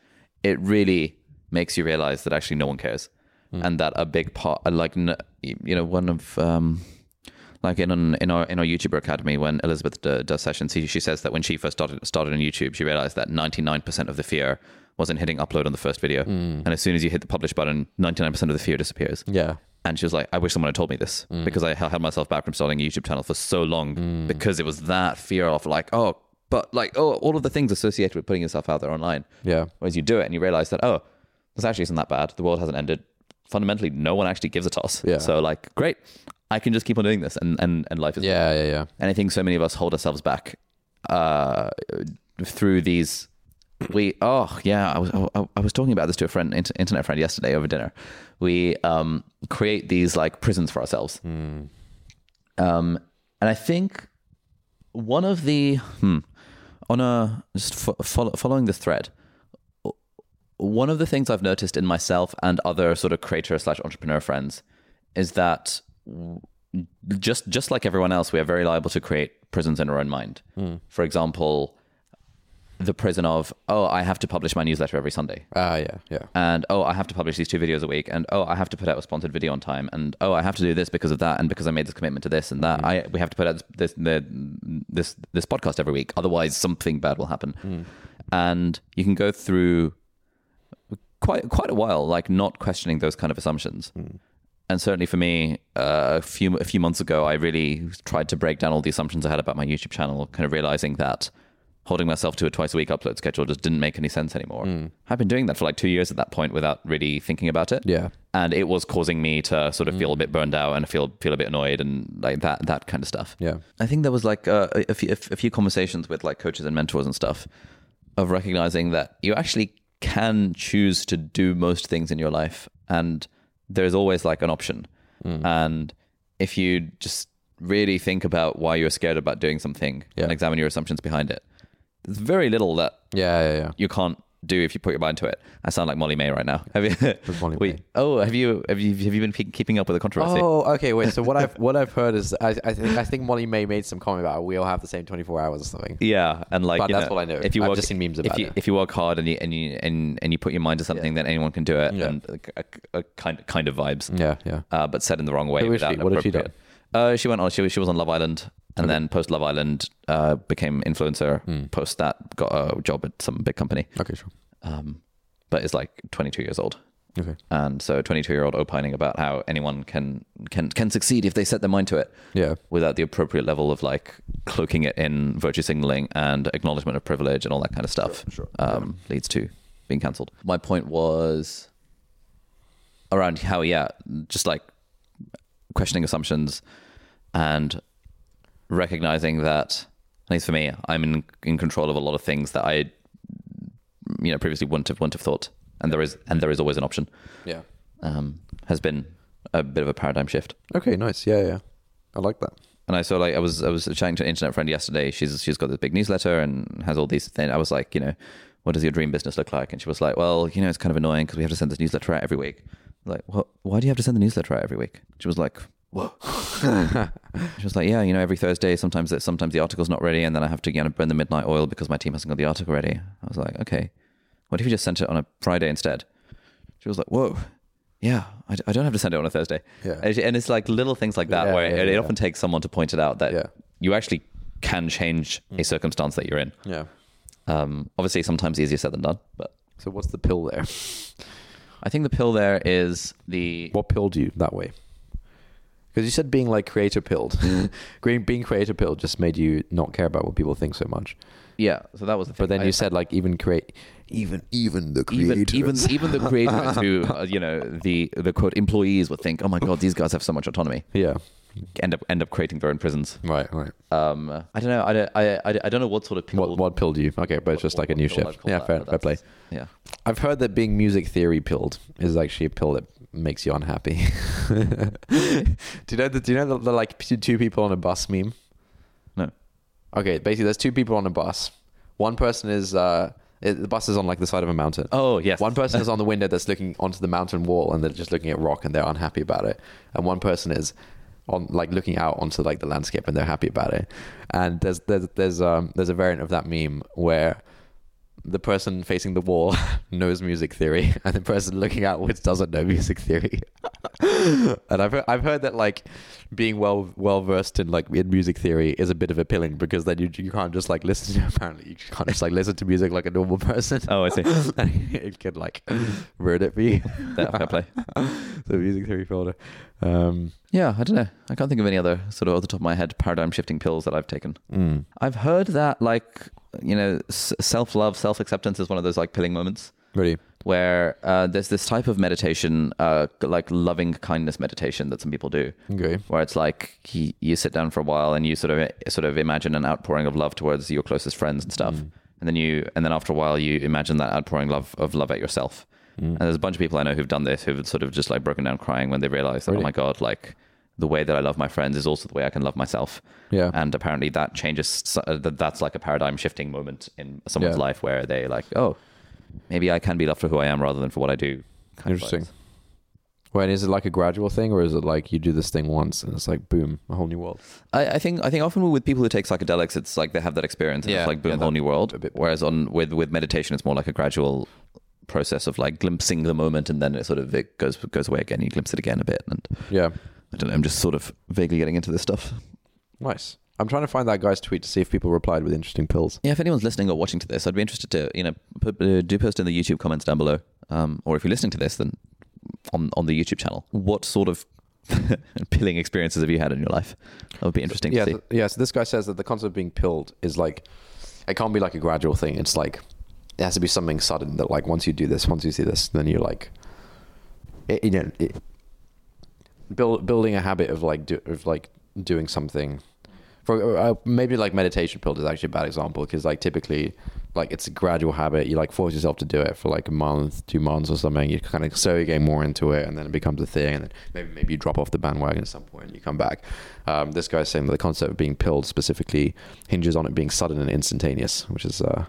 it really makes you realize that actually no one cares, and that a big part, like you know, one of um, like in an, in our in our YouTuber academy when Elizabeth d- does sessions, she, she says that when she first started started on YouTube, she realized that ninety nine percent of the fear wasn't hitting upload on the first video, mm. and as soon as you hit the publish button, ninety nine percent of the fear disappears. Yeah. And she was like, I wish someone had told me this mm. because I held myself back from starting a YouTube channel for so long mm. because it was that fear of like, oh, but like, oh, all of the things associated with putting yourself out there online. Yeah. Whereas you do it and you realize that, oh, this actually isn't that bad. The world hasn't ended. Fundamentally, no one actually gives a toss. Yeah. So, like, great. I can just keep on doing this and, and, and life is Yeah. Yeah. Yeah. and I think so many of us hold ourselves back uh, through these. We oh yeah, I was I, I was talking about this to a friend, inter- internet friend yesterday over dinner. We um, create these like prisons for ourselves, um, and I think one of the hmm, on a just fo- follow, following this thread, one of the things I've noticed in myself and other sort of creator slash entrepreneur friends is that just just like everyone else, we are very liable to create prisons in our own mind. For example, the prison of oh, I have to publish my newsletter every Sunday, Ah, yeah, yeah. and oh, I have to publish these two videos a week, and oh, I have to put out a sponsored video on time, and oh, I have to do this because of that, and because I made this commitment to this and that. I we have to put out this this this, this podcast every week, otherwise something bad will happen. And you can go through quite quite a while, like not questioning those kind of assumptions. And certainly for me, uh, a few a few months ago, I really tried to break down all the assumptions I had about my YouTube channel, kind of realizing that holding myself to a twice a week upload schedule just didn't make any sense anymore. Hmm. I've been doing that for like two years at that point without really thinking about it. Yeah. And it was causing me to sort of feel a hmm. bit burned out and feel feel a bit annoyed and like that that kind of stuff. Yeah. I think there was like uh, a, a, few, a few conversations with like coaches and mentors and stuff of recognizing that you actually can choose to do most things in your life and there's always like an option. Hmm. And if you just really think about why you're scared about doing something Yeah. and examine your assumptions behind it, there's very little that Yeah, yeah, yeah. you can't do if you put your mind to it. I sound like Molly-Mae right now. Have you? Molly Wait, May? Oh, have you have you have you been pe- keeping up with the controversy? Oh, okay. Wait. So what I've what I've heard is I I think I think Molly-Mae made some comment about we all have the same twenty four hours or something. Yeah, and like But that's know, what I know. If you I've work, just seen memes if about you, it. If you work hard and you and you and, and you put your mind to something, then anyone can do it. Yeah. And a, a, a kind kind of vibes, Yeah, yeah. uh, but said in the wrong way. Who is without she? What has she appropriate- Uh, she went on. She was, she was on Love Island, and then post Love Island, uh, became influencer. Hmm. Post that, got a job at some big company, Okay, sure. um, but is like 22 years old. Okay. And so, 22 year old opining about how anyone can can can succeed if they set their mind to it Yeah. without the appropriate level of like cloaking it in virtue signaling and acknowledgement of privilege and all that kind of stuff Sure, sure. um, leads to being cancelled. My point was around how, yeah, just like questioning assumptions and recognizing that, at least for me, I'm in, in control of a lot of things that I, you know, previously wouldn't have, wouldn't have thought. And there is, and there is always an option. Yeah. Um, has been a bit of a paradigm shift. Okay, nice. Yeah, yeah. I like that. And I saw like I was I was chatting to an internet friend yesterday. She's she's got this big newsletter and has all these things. I was like, you know, what does your dream business look like? And she was like, well, you know, it's kind of annoying because we have to send this newsletter out every week. Like, what? Why do you have to send the newsletter out every week? She was like, whoa. she was like, yeah, you know, every Thursday. Sometimes it, sometimes the article's not ready, and then I have to you know burn the midnight oil because my team hasn't got the article ready. I was like, okay, what if you just sent it on a Friday instead? She was like, whoa. Yeah, I, I don't have to send it on a Thursday. Yeah. And it's like little things like that Yeah, where yeah, it, it often takes someone to point it out that you actually can change a circumstance that you're in. Yeah. Um, obviously, sometimes easier said than done, but So what's the pill there? I think the pill there is the What pill do you that way? Because you said being like creator pilled. Being being creator pilled just made you not care about what people think so much. yeah. So that was the thing. But then I- you said like even create even even the even creators. even even the creators who uh, you know the the quote employees would think, oh my god, these guys have so much autonomy. yeah. End up end up creating their own prisons. Right. Right. Um, I don't know. I don't. I, I, I don't know what sort of pill. What what pilled you? Okay, but it's just what- like a new shift. Yeah. that, Fair, fair play. Yeah. I've heard that being music theory pilled is actually a pill that makes you unhappy. do you know the, do you know the, the like two people on a bus meme? No. Okay, basically there's two people on a bus. One person is uh it, the bus is on like the side of a mountain. Oh yes. One person is on the window that's looking onto the mountain wall and they're just looking at rock and they're unhappy about it. And one person is on like looking out onto like the landscape and they're happy about it. And there's there's there's um there's a variant of that meme where the person facing the wall knows music theory and the person looking outwards doesn't know music theory. and I've heard, I've heard that like being well well versed in like in music theory is a bit of a pilling because then you you can't just like listen to apparently you can't just like listen to music like a normal person. Oh, I see. it could like ruin it for you. Yeah, fair play. the music theory folder. Um, Yeah, I don't know. I can't think of any other sort of off the top of my head paradigm shifting pills that I've taken. mm, I've heard that like you know self love, self acceptance is one of those like pilling moments really. where uh, there's this type of meditation, uh, like loving kindness meditation that some people do, Okay. where it's like you, you sit down for a while and you sort of sort of imagine an outpouring of love towards your closest friends and stuff, and then you and then after a while you imagine that outpouring love of love at yourself. And there's a bunch of people I know who've done this who've sort of just like broken down crying when they realize that oh my god, like the way that I love my friends is also the way I can love myself. Yeah. And apparently that changes. uh, that That's like a paradigm shifting moment in someone's Yeah. life where they like, oh, maybe I can be loved for who I am rather than for what I do. kind Interesting. Well, and is it like a gradual thing, or is it like you do this thing once and it's like boom, a whole new world? I, I think I think often with people who take psychedelics, it's like they have that experience and Yeah, it's like boom, yeah, whole new world. Whereas on with with meditation, it's more like a gradual process of like glimpsing the moment and then it sort of it goes goes away again. You glimpse it again a bit, and Yeah, I don't know. I'm just sort of vaguely getting into this stuff. nice. I'm trying to find that guy's tweet to see if people replied with interesting pills. Yeah, if anyone's listening or watching to this, I'd be interested to you know put, uh, do post in the YouTube comments down below, um, or if you're listening to this, then on on the YouTube channel, what sort of pilling experiences have you had in your life? That would be interesting yeah, to see. th- yeah. So this guy says that the concept of being pilled is like it can't be like a gradual thing. It's like it has to be something sudden that like once you do this, once you see this, then you're like, it, you know, it, build, building a habit of like do, of like doing something. For uh, maybe like meditation pill is actually a bad example because like typically like it's a gradual habit. You like force yourself to do it for like a month, two months or something. You kind of slowly get more into it, and then it becomes a thing. And then maybe maybe you drop off the bandwagon at some point and you come back. Um, this guy's saying that the concept of being pilled specifically hinges on it being sudden and instantaneous, which is uh,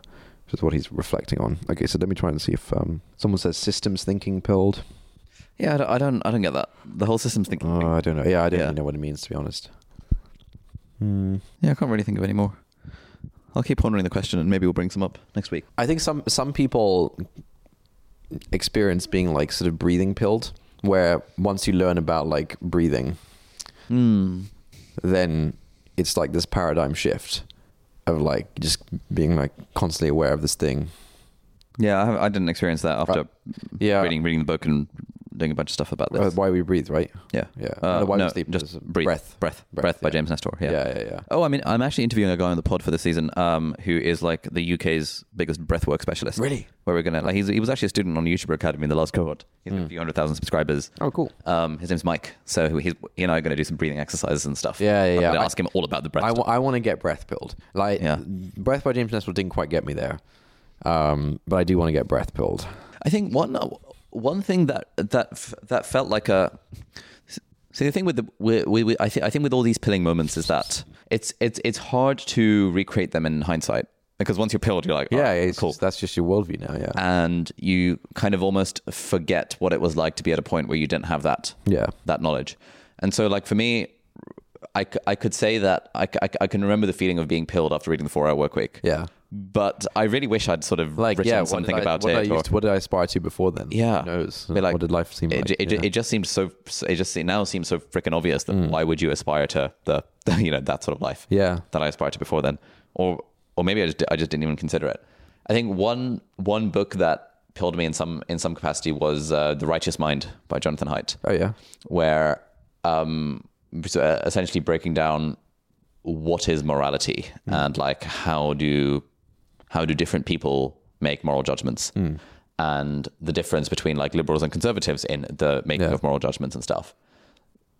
is what he's reflecting on. Okay, so let me try and see if um, someone says systems thinking pilled. Yeah, I don't, I don't, I don't get that. The whole system's thinking. Oh, I don't know. Yeah, I don't Yeah. really know what it means to be honest. Hmm. Yeah, I can't really think of any more. I'll keep pondering the question and maybe we'll bring some up next week. I think some some people experience being like sort of breathing pilled, where once you learn about like breathing, Hmm. then it's like this paradigm shift of like just being like constantly aware of this thing. Yeah, I, I didn't experience that after Yeah, reading reading the book and doing a bunch of stuff about Uh, this. why we breathe, right? yeah. Yeah. Uh, No, why we sleep just breathe. breath. Breath. Breath, Breath, by yeah. James Nestor. Yeah. Yeah, yeah, yeah. Oh, I mean, I'm actually interviewing a guy on the pod for the season, um, who is like the UK's biggest breathwork specialist. Really? Where we're gonna like he's, he was actually a student on YouTuber Academy in the last cohort. He's got a few hundred thousand subscribers. Oh, cool. Um, his name's Mike. So he's he and I are going to do some breathing exercises and stuff. Yeah, yeah, I'm yeah. gonna I- ask him all about the breath. I, want to get breath pilled. Like, Yeah. breath by James Nestor didn't quite get me there, um, but I do want to get breath pilled. I think one one thing that that that felt like a see the thing with the we, we, we, I think I think with all these pilling moments is that it's it's it's hard to recreate them in hindsight because once you're pilled you're like oh, Yeah, it's cool. just- that's just your worldview now. Yeah, and you kind of almost forget what it was like to be at a point where you didn't have that yeah, that knowledge. And so like for me I, I could say that I I can remember the feeling of being pilled after reading the four hour work week yeah. but I really wish I'd sort of Like, written yeah, something I, about what it Did I or- to- what did I aspire to before then? Yeah. Who knows? Like, what did life seem it, like? It, Yeah. it just seems so. It just it now seems so freaking obvious that why would you aspire to the, the you know that sort of life Yeah. that I aspired to before then, or or maybe I just I just didn't even consider it. I think one one book that pilled me in some in some capacity was uh, The Righteous Mind by Jonathan Haidt, oh yeah, where um Uh, essentially breaking down what is morality mm. and like how do how do different people make moral judgments mm. and the difference between like liberals and conservatives in the making Yeah. of moral judgments and stuff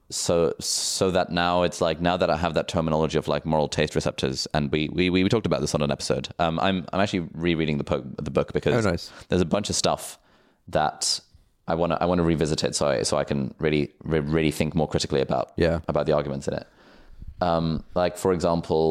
so so that now it's like now that I have that terminology of like moral taste receptors, and we we, we talked about this on an episode. Um, I'm I'm actually rereading the po- the book because Oh, nice. there's a bunch of stuff that I want to I want to revisit it so I so I can really re- really think more critically about Yeah. about the arguments in it. Um, like for example,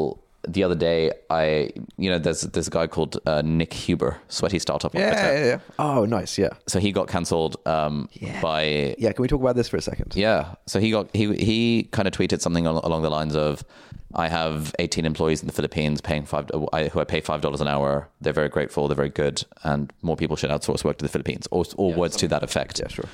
the other day I you know there's there's a guy called uh, Nick Huber, sweaty startup. on Twitter. yeah. Oh, nice. Yeah, So he got cancelled um, by yeah. Can we talk about this for a second? yeah. So he got he he kind of tweeted something along the lines of, "I have 18 employees in the Philippines paying five I, who I pay five dollars an hour. They're very grateful. They're very good, and more people should outsource work to the Philippines." Or or words to that effect. Yeah, sure.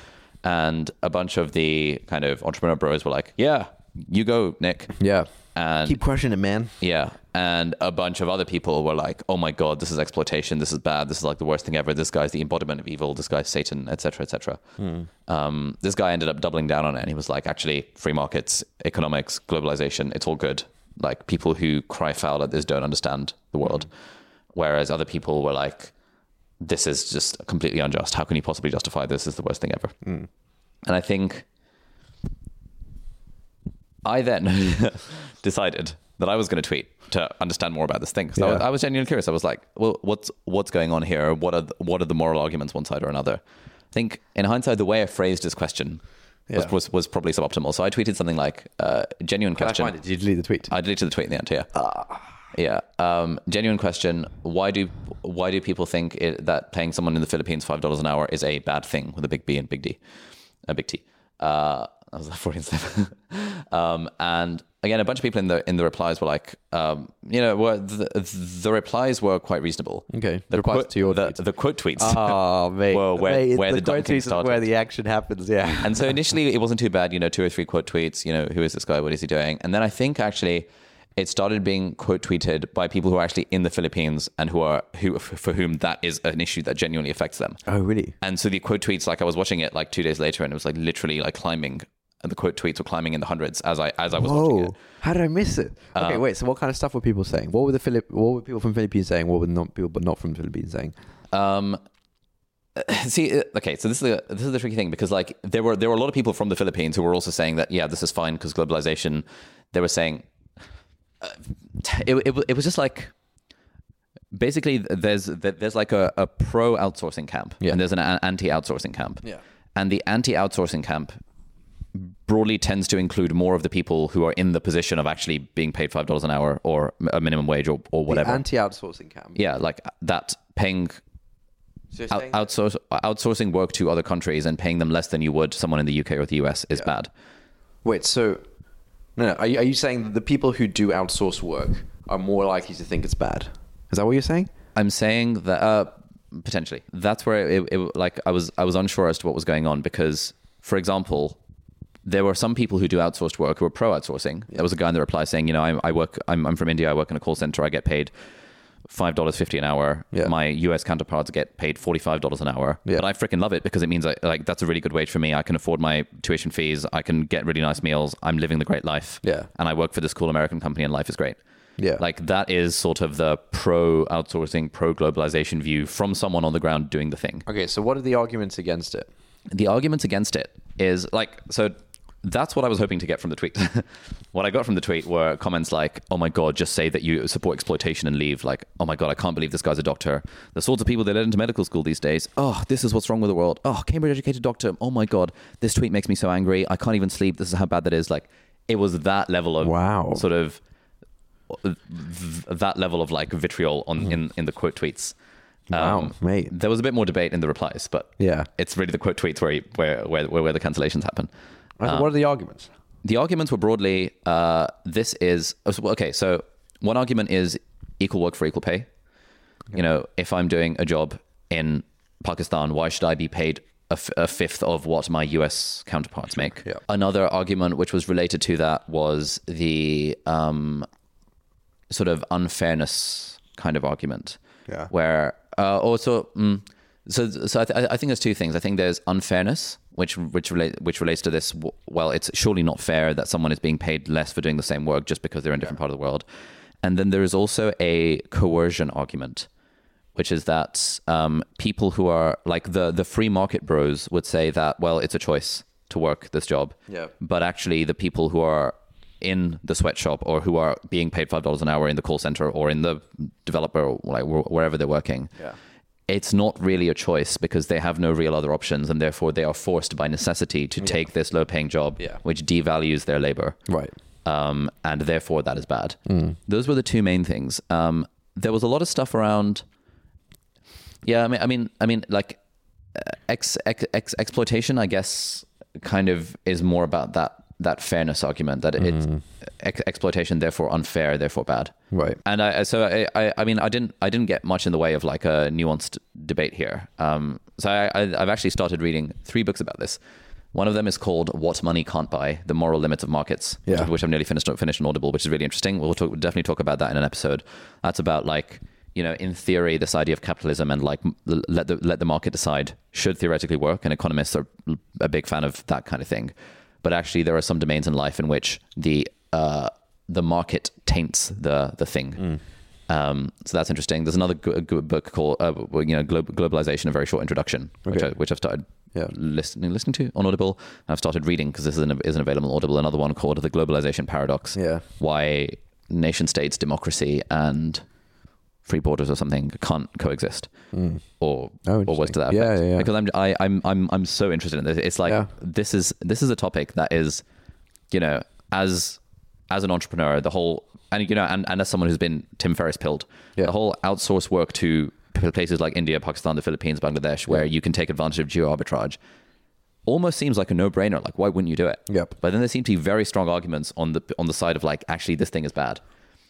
And a bunch of the kind of entrepreneur bros were like, "Yeah, you go, Nick." Yeah. And Keep crushing it, man. yeah. And a bunch of other people were like, oh my God, this is exploitation. This is bad. This is like the worst thing ever. This guy's the embodiment of evil. This guy's Satan, etc., etc. Hmm. Um, this guy ended up doubling down on it. And he was like, actually, free markets, economics, globalization, it's all good. Like people who cry foul at this don't understand the world. Hmm. Whereas other people were like, this is just completely unjust. How can you possibly justify this? This is the worst thing ever. Hmm. And I think I then decided that I was going to tweet to understand more about this thing. 'Cause I, was, Yeah. I was genuinely curious. I was like, well, what's what's going on here? What are the, what are the moral arguments one side or another? I think in hindsight, the way I phrased this question was, Yeah. was, was probably suboptimal. So I tweeted something like, uh, genuine Can I question. find it? Did you delete the tweet? I deleted the tweet in the end, yeah. Yeah. Um, genuine question: Why do why do people think it, that paying someone in the Philippines five dollars an hour is a bad thing with a big B and big D, a big T? Uh, that was slip. um, and again, a bunch of people in the in the replies were like, um, you know, were the, the replies were quite reasonable. Okay. The Replies quote to your the, tweets. the quote tweets. Oh, mate. Well, where- Mate, where the quote tweets is started. where the action happens. Yeah. And so initially it wasn't too bad, you know, two or three quote tweets, you know, who is this guy? What is he doing? And then I think actually it started being quote tweeted by people who are actually in the Philippines and who are who for whom that is an issue that genuinely affects them. oh, really? And so the quote tweets, like I was watching it like two days later, and it was like literally like climbing, the quote tweets were climbing in the hundreds as I as I was watching Whoa! it. How did I miss it? Okay, Um, wait. So, what kind of stuff were people saying? What were the Philip? What were people from Philippines saying? What were not people, but not from the Philippines saying? Um, see, uh, okay, so this is the this is the tricky thing because like there were there were a lot of people from the Philippines who were also saying that yeah, this is fine because globalization. They were saying uh, it, it it was just like basically there's there's like a, a pro outsourcing camp Yeah. and there's an anti outsourcing camp. Yeah. and the anti outsourcing camp broadly tends to include more of the people who are in the position of actually being paid five dollars an hour or a minimum wage or, or whatever. Anti-outsourcing camp. yeah, like that paying So out, outsource, outsourcing work to other countries and paying them less than you would someone in the UK or the US is bad. Wait. So, no, no. Are you, are you saying that the people who do outsource work are more likely to think it's bad? Is that what you're saying? I'm saying that uh, potentially that's where it, it like I was I was unsure as to what was going on because, for example, there were some people who do outsourced work who are pro outsourcing. There was a guy in the reply saying, you know, I, I work I'm, I'm from India. I work in a call center. I get paid five dollars fifty an hour. Yeah. My US counterparts get paid forty five dollars an hour. Yeah. But I freaking love it because it means I, like that's a really good wage for me. I can afford my tuition fees. I can get really nice meals. I'm living the great life. Yeah. And I work for this cool American company and life is great. Yeah. Like that is sort of the pro outsourcing, pro globalization view from someone on the ground doing the thing. Okay. So, what are the arguments against it? The arguments against it is like so that's what I was hoping to get from the tweet. what I got from the tweet were comments like, "Oh my god, just say that you support exploitation and leave." Like, "Oh my god, I can't believe this guy's a doctor." The sorts of people they let into medical school these days. Oh, this is what's wrong with the world. Oh, Cambridge educated doctor. Oh my god, this tweet makes me so angry. I can't even sleep. This is how bad that is. Like, it was that level of Wow. sort of th- that level of like vitriol on in, in the quote tweets. Um, wow, mate. There was a bit more debate in the replies, but Yeah. it's really the quote tweets where where where where, where the cancellations happen. What are the arguments? The arguments were broadly uh, this is okay. So one argument is equal work for equal pay. You know, if I'm doing a job in Pakistan, why should I be paid a, f- a fifth of what my US counterparts make? Yeah. Another argument which was related to that was the um, sort of unfairness kind of argument. Yeah. Where uh, also, mm, so so I, th- I think there's two things. I think there's unfairness, which which relate which relates to this. Well, it's surely not fair that someone is being paid less for doing the same work just because they're in a different part of the world. And then there is also a coercion argument, which is that um, people who are like the the free market bros would say that well, it's a choice to work this job. Yeah. But actually, the people who are in the sweatshop or who are being paid five dollars an hour in the call center or in the developer or like wherever they're working, Yeah. It's not really a choice because they have no real other options and therefore they are forced by necessity to take this low-paying job, Yeah. which devalues their labor Right. um, and therefore that is bad. Those were the two main things. Um, there was a lot of stuff around. Yeah, I mean, I mean, I mean, like uh, ex, ex, ex, exploitation. I guess kind of is more about that that fairness argument that it's ex, exploitation, therefore unfair, therefore bad. Right. And I, so I, I, I mean, I didn't, I didn't get much in the way of like a nuanced debate here. Um, so I, I, I've actually started reading three books about this. One of them is called "What Money Can't Buy: The Moral Limits of Markets," which, Yeah. which I've nearly finished finished on Audible, which is really interesting. We'll talk, definitely talk about that in an episode. That's about like you know, in theory, this idea of capitalism and like let the let the market decide should theoretically work, and economists are a big fan of that kind of thing. But actually, there are some domains in life in which the uh, the market taints the the thing. Um, so that's interesting. There's another good, good book called uh, you know Glo- globalization, a very short introduction, which I, which I've started Yeah. listening listening to on Audible. And I've started reading because this isn't isn't available on Audible. Another one called the globalization paradox. Yeah. why nation states, democracy, and free borders or something can't coexist, mm. or Oh, or words to that interesting. Yeah, yeah, yeah. Because I'm I, I'm I'm I'm so interested in this. It's like Yeah. this is this is a topic that is, you know, as as an entrepreneur, the whole and you know, and, and as someone who's been Tim Ferriss pilled, Yeah. the whole outsource work to places like India, Pakistan, the Philippines, Bangladesh, where you can take advantage of geo arbitrage, almost seems like a no brainer. Like, why wouldn't you do it? Yep. But then there seem to be very strong arguments on the on the side of like, actually, this thing is bad.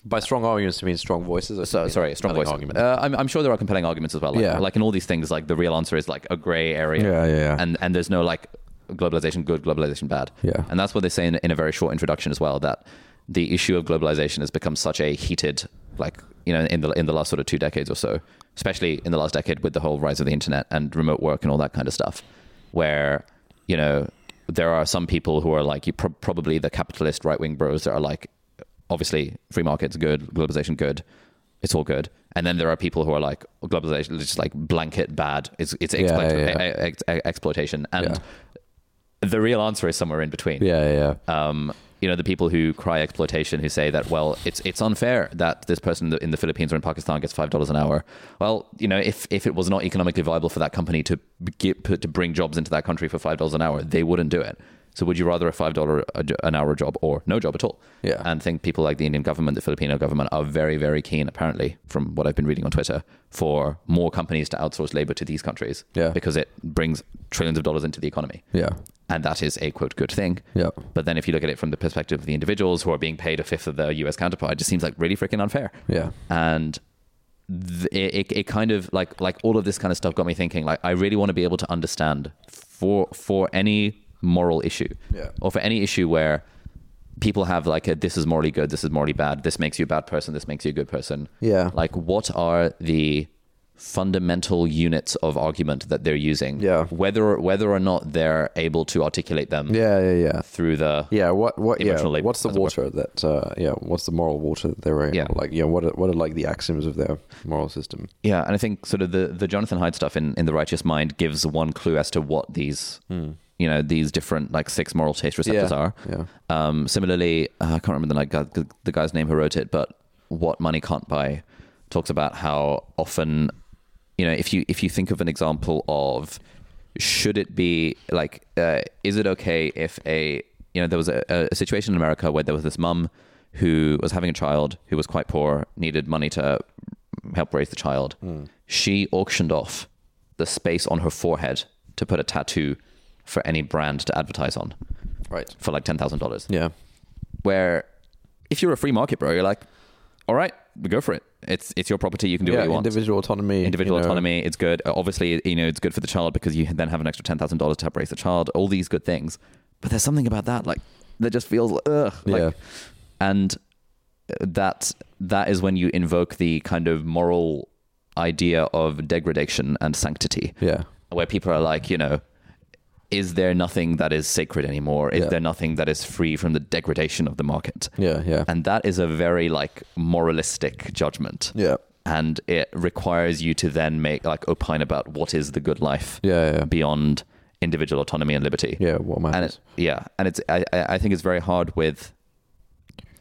By strong arguments, you mean strong voices? So sorry, strong voice. argument. Uh, I'm, I'm sure there are compelling arguments as well. Like, Yeah. like in all these things, like the real answer is like a gray area. Yeah, yeah, yeah. And and there's no like globalization good, globalization bad. Yeah. And that's what they say in, in a very short introduction as well. That the issue of globalization has become such a heated, like you know, in the in the last sort of two decades or so, especially in the last decade with the whole rise of the internet and remote work and all that kind of stuff, where you know there are some people who are like you pro- probably the capitalist right wing bros that are like obviously free markets good, globalization good, it's all good. And then there are people who are like globalization is just like blanket bad. It's it's Yeah, exploit- yeah, yeah. ex- e- exploitation, and the real answer is somewhere in between. yeah, yeah, yeah. Um, you know, the people who cry exploitation, who say that, well, it's it's unfair that this person in the, in the Philippines or in Pakistan gets five dollars an hour. Well, you know, if if it was not economically viable for that company to get, put, to bring jobs into that country for five dollars an hour, they wouldn't do it. So, would you rather a five dollar an hour job or no job at all? Yeah. And think people like the Indian government, the Filipino government, are very very keen, apparently, from what I've been reading on Twitter, for more companies to outsource labor to these countries. Yeah. Because it brings trillions of dollars into the economy yeah, and that is a quote good thing. Yeah. But then if you look at it from the perspective of the individuals who are being paid a fifth of their US counterpart, it just seems like really freaking unfair. yeah, And it, it, it kind of like like all of this kind of stuff got me thinking like I really want to be able to understand for for any moral issue Yeah. or for any issue where people have like a this is morally good this is morally bad this makes you a bad person this makes you a good person Yeah. like what are the fundamental units of argument that they're using Yeah. whether whether or not they're able to articulate them yeah, yeah, yeah. through the Yeah, what what yeah, labor, what's the water that uh yeah, what's the moral water that they're Yeah. like yeah, what are, what are like the axioms of their moral system? yeah and i think sort of the the jonathan haidt stuff in in the righteous mind gives one clue as to what these you know these different like six moral taste receptors Yeah, are. Yeah. um similarly uh, i can't remember the, like, guy- the, guy's name who wrote it but what money can't buy talks about how often you know if you if you think of an example of should it be like uh, is it okay if a you know there was a, a situation in america where there was this mum who was having a child who was quite poor needed money to help raise the child. She auctioned off the space on her forehead to put a tattoo for any brand to advertise on Right. for like $10000 Yeah. where if you're a free market bro you're like all right we go for it it's it's your property you can do yeah, what you want individual autonomy. individual you know. autonomy it's good Uh, obviously you know it's good for the child because you then have an extra $10000 to help raise the child all these good things but there's something about that like that just feels ugh like, Yeah. and that that is when you invoke the kind of moral idea of degradation and sanctity Yeah. where people are like you know is there nothing that is sacred anymore is Yeah. there nothing that is free from the degradation of the market Yeah, yeah. and that is a very like moralistic judgment yeah. and it requires you to then make like opine about what is the good life Yeah, yeah. beyond individual autonomy and liberty Yeah, what and matters. it, yeah and it's I I think it's very hard with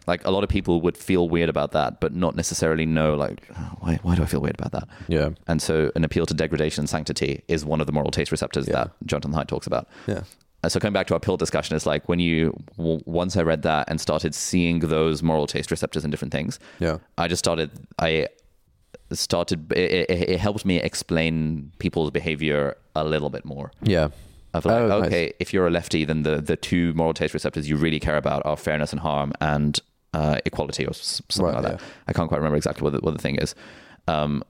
like a lot of people would feel weird about that but not necessarily know like "Oh, why, why do i feel weird about that Yeah. and so an appeal to degradation and sanctity is one of the moral taste receptors Yeah. that jonathan haidt talks about Yeah. and so coming back to our pill discussion is like when you w- once i read that and started seeing those moral taste receptors in different things Yeah. i just started i started it, it, it helped me explain people's behavior a little bit more Yeah. of like, Oh, nice. okay, if you're a lefty, then the, the two moral taste receptors you really care about are fairness and harm and uh, equality or something Right, like that. yeah. I can't quite remember exactly what the, what the thing is. Um,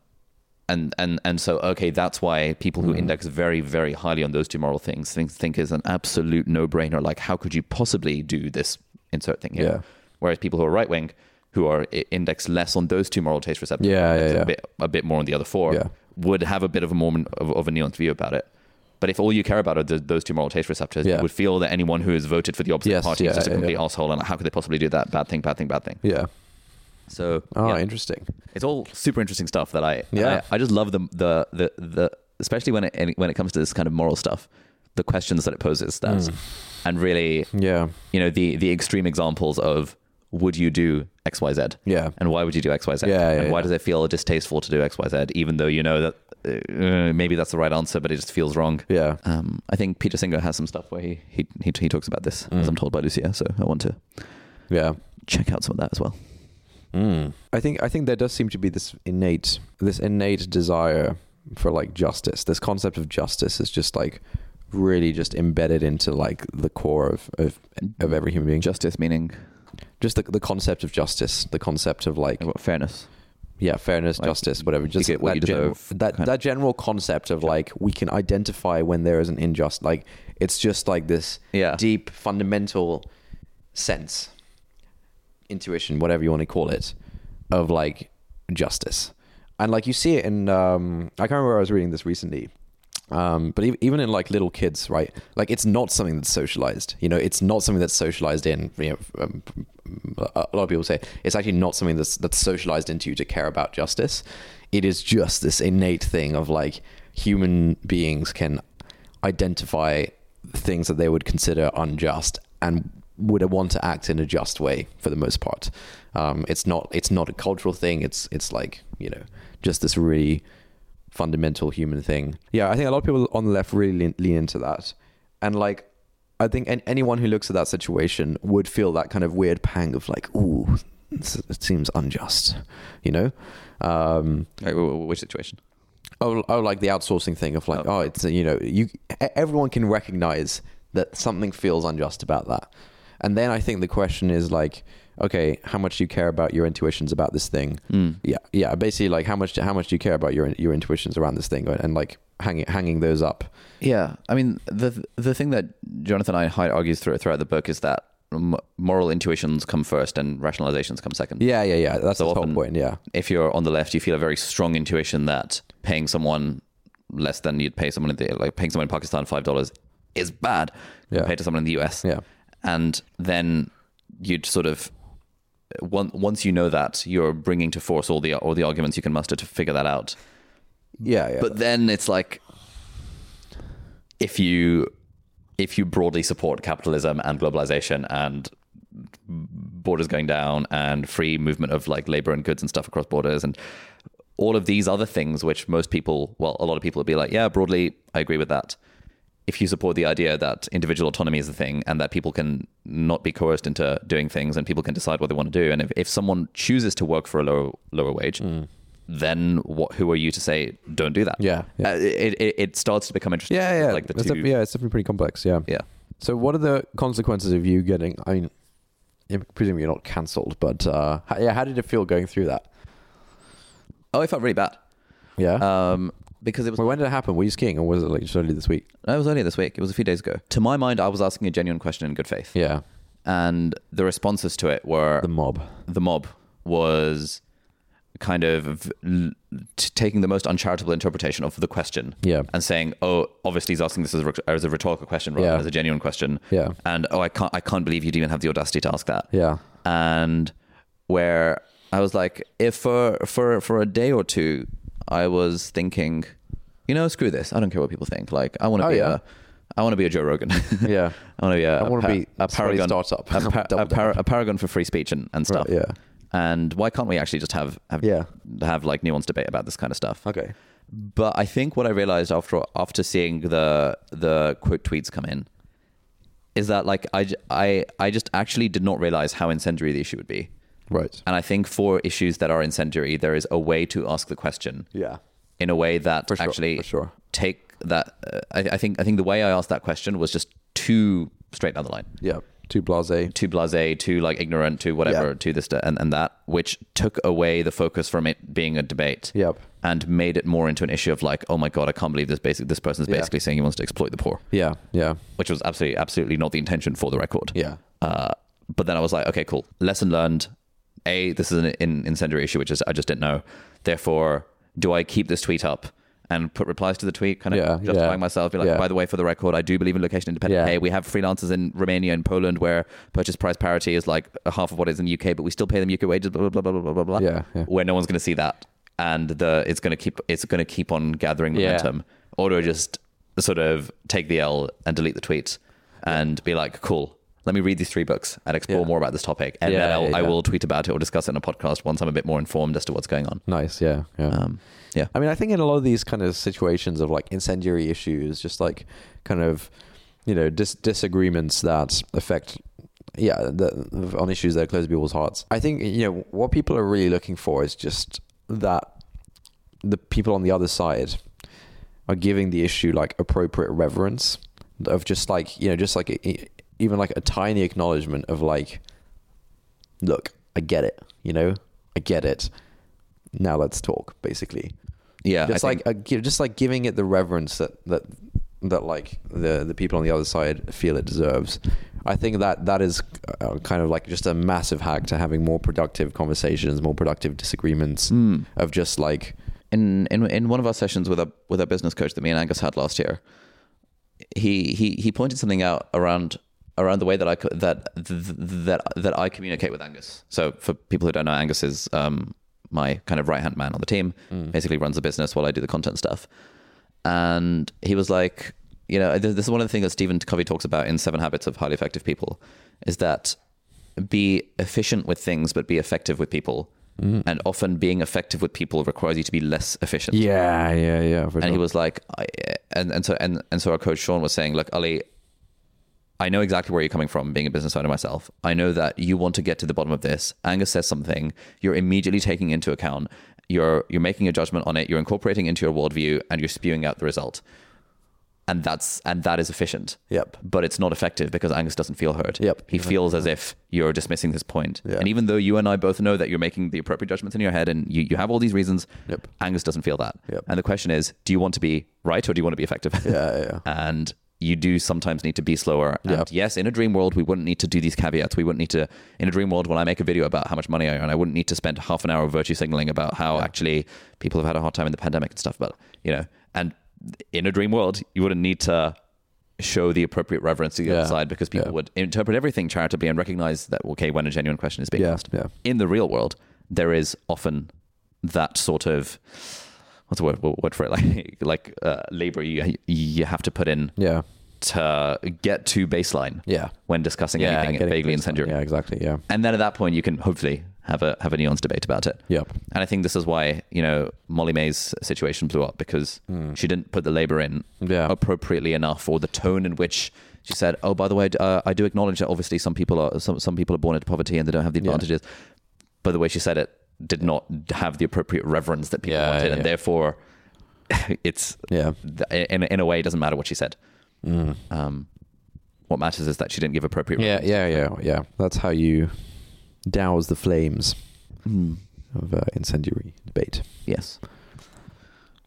and, and, and so, okay, that's why people who index very, very highly on those two moral things think, think is an absolute no brainer. Like, how could you possibly do this insert thing here? Yeah. Whereas people who are right wing, who are indexed less on those two moral taste receptors, Yeah, yeah, yeah. A, bit, a bit more on the other four, Yeah. would have a bit of a moment of, of a nuanced view about it. But if all you care about are th those two moral taste receptors, Yeah. you would feel that anyone who has voted for the opposite Yes, party yeah, is just a complete yeah. asshole, and how could they possibly do that? Bad thing, bad thing, bad thing. Yeah. So Oh, yeah, interesting. it's all super interesting stuff that I Yeah. I, I just love the the the the especially when it when it comes to this kind of moral stuff, the questions that it poses that, Hmm. and really Yeah. you know the the extreme examples of would you do X Y Z Yeah. and why would you do X Y Z Yeah, and why does it feel distasteful to do X Y Z even though you know that uh, maybe that's the right answer but it just feels wrong. Yeah. Um, I think Peter Singer has some stuff where he he he, he talks about this, Mm. as I'm told by Lucia. So I want to Yeah. check out some of that as well. Mm. I think I think there does seem to be this innate this innate desire for like justice. This concept of justice is just like really just embedded into like the core of of, of every human being. Justice meaning Just the the concept of justice, the concept of like what, fairness. Yeah, fairness, Like, justice, whatever. Just get what that deserve, that kind that general concept of like we can identify when there is an injustice. Like it's just like this Yeah. deep fundamental sense, intuition, whatever you want to call it, of like justice. And like you see it in, um, I can't remember where I was reading this recently. Um, but ev- even in like little kids, right? Like it's not something that's socialized. You know, it's not something that's socialized in. You know, um, a lot of people say it's actually not something that's that's socialized into you to care about justice. It is just this innate thing of like human beings can identify things that they would consider unjust and would want to act in a just way for the most part. Um, it's not it's not a cultural thing. It's it's like you know just this really fundamental human thing. Yeah, I think a lot of people on the left really lean, lean into that, and like I think an, anyone who looks at that situation would feel that kind of weird pang of like, ooh, this- it seems unjust, you know. Um, wh- which situation? Oh, oh, like the outsourcing thing of like, oh, it's you know, you everyone can recognize that something feels unjust about that, and then I think the question is like, okay, how much do you care about your intuitions about this thing? Mm. Yeah, yeah, basically like how much how much do you care about your your intuitions around this thing, and like hanging hanging those up. Yeah, I mean the the thing that Jonathan and I Haidt argues through, throughout the book is that moral intuitions come first and rationalizations come second. Yeah, yeah, yeah. That's So the whole point. Yeah, If you're on the left, you feel a very strong intuition that paying someone less than you'd pay someone in the like paying someone in Pakistan five dollars is bad Yeah. compared to someone in the US. yeah, and then you'd sort of once once you know that you're bringing to force all the all the arguments you can muster to figure that out. yeah, yeah. But then it's like if you if you broadly support capitalism and globalization and borders going down and free movement of like labor and goods and stuff across borders and all of these other things which most people well a lot of people would be like yeah broadly i agree with that if you support the idea that individual autonomy is a thing and that people can not be coerced into doing things and people can decide what they want to do and if, if someone chooses to work for a lower lower wage then what who are you to say don't do that Yeah, yeah. Uh, it, it, it starts to become interesting yeah, yeah. like the It's two def- yeah, it's definitely pretty complex. Yeah. yeah So, what are the consequences of you getting? I mean, presumably you're not cancelled, but uh, how, yeah, how did it feel going through that? oh i felt really bad Yeah. um because it was Well, when did it happen? Were you skiing, or was it like just early this week? No, it was earlier this week. It was a few days ago. To my mind, I was asking a genuine question in good faith. Yeah, And the responses to it were the mob. the mob was kind of l- t- taking the most uncharitable interpretation of the question Yeah. and saying, "Oh, obviously he's asking this as a, rhet- as a rhetorical question rather Yeah. than as a genuine question." Yeah. And oh, I can't, I can't believe you'd even have the audacity to ask that. Yeah, And where I was like, if for for for a day or two, I was thinking, you know, screw this. I don't care what people think. Like, I want to Oh, be yeah. a, I want to be a Joe Rogan. yeah, I want to be a, I wanna a, be a paragon startup. a, pa- Double a, par- a paragon for free speech and, and stuff. Right, yeah. And why can't we actually just have have Yeah. have like nuanced debate about this kind of stuff? Okay. But I think what I realized after after seeing the the quote tweets come in is that like I, I, I just actually did not realize how incendiary the issue would be. Right. And I think for issues that are incendiary, there is a way to ask the question Yeah. In a way that sure, actually for sure. take that. Uh, I, I think I think the way I asked that question was just too straight down the line, Yeah. Too blasé. too blasé, too like ignorant, too whatever, Yeah. to this and, and that, which took away the focus from it being a debate. Yep. And made it more into an issue of like, oh my god, I can't believe this basic this person's Yeah. basically saying he wants to exploit the poor, Yeah. Yeah. which was absolutely absolutely not the intention for the record. Yeah. Uh, but then I was like, okay, cool. Lesson learned. A, this is an in- incendiary issue, which is I just didn't know. Therefore, do I keep this tweet up and put replies to the tweet, kind of Yeah, justifying yeah, myself? Be like, yeah. by the way, for the record, I do believe in location independent pay. We have freelancers in Romania and Poland where purchase price parity is like half of what is in the UK, but we still pay them UK wages. Blah blah blah blah blah blah. Yeah. Where no one's going to see that, and the it's going to keep it's going to keep on gathering momentum. Or do I just sort of take the L and delete the tweet and be like, cool. Let me read these three books and explore Yeah. more about this topic, and Yeah, then I'll, I will tweet about it or discuss it in a podcast once I'm a bit more informed as to what's going on. Nice. Yeah. Yeah. Um, yeah, I mean, I think in a lot of these kind of situations of like incendiary issues, just like kind of, you know, dis- disagreements that affect yeah, the, on issues that are close to people's hearts. I think you know what people are really looking for is just that the people on the other side are giving the issue like appropriate reverence of just like you know just like even like a tiny acknowledgement of like look i get it you know? I get it. Now let's talk basically. Yeah, just I like think- uh, gi- just like giving it the reverence that that that like the the people on the other side feel it deserves. I think that that is uh, kind of like just a massive hack to having more productive conversations more productive disagreements Mm. of just like in in in one of our sessions with a with a business coach that me and Angus had last year, he he he pointed something out around around the way that I that that that I communicate with Angus. So for people who don't know, Angus is um, my kind of right hand man on the team. Basically, runs the business while I do the content stuff. And he was like, you know, this this is one of the things that Stephen Covey talks about in Seven Habits of Highly Effective People, is that be efficient with things, but be effective with people. And often being effective with people requires you to be less efficient yeah yeah yeah and he was like I, and and so and and so our coach Sean was saying look Ali I know exactly where you're coming from being a business owner myself I know that you want to get to the bottom of this Angus says something you're immediately taking into account you're you're making a judgment on it you're incorporating into your worldview and you're spewing out the result and that's and that is efficient Yep. but it's not effective because Angus doesn't feel heard Yep. he feels as if you're dismissing his point Yeah. and even though you and I both know that you're making the appropriate judgments in your head and you, you have all these reasons Yep. Angus doesn't feel that. Yep. And the question is, do you want to be right or do you want to be effective? yeah yeah and you do sometimes need to be slower. And Yep. yes, in a dream world, we wouldn't need to do these caveats. We wouldn't need to, in a dream world, when I make a video about how much money I earn, I wouldn't need to spend half an hour of virtue signaling about how actually people have had a hard time in the pandemic and stuff. But, you know, and in a dream world, you wouldn't need to show the appropriate reverence to the Yeah. other side because people Yeah. would interpret everything charitably and recognize that, okay, when a genuine question is being Yeah, asked yeah. in the real world, there is often that sort of what's the word, word for it like like uh, labor you you have to put in yeah to get to baseline yeah when discussing yeah anything vaguely incendiary. yeah exactly yeah And then at that point, you can hopefully have a have a nuanced debate about it. Yep. And I think this is why you know Molly-Mae's situation blew up because she didn't put the labor in. Yeah. appropriately enough, or the tone in which she said, "Oh, by the way, uh, I do acknowledge that obviously some people are some some people are born into poverty and they don't have the Yeah. advantages." But the way she said it did not have the appropriate reverence that people Yeah, wanted, and therefore, it's Yeah. in in a way it doesn't matter what she said. Um, what matters is that she didn't give appropriate. Yeah, yeah, yeah, yeah. That's how you douse the flames Mm. of uh, incendiary debate. Yes.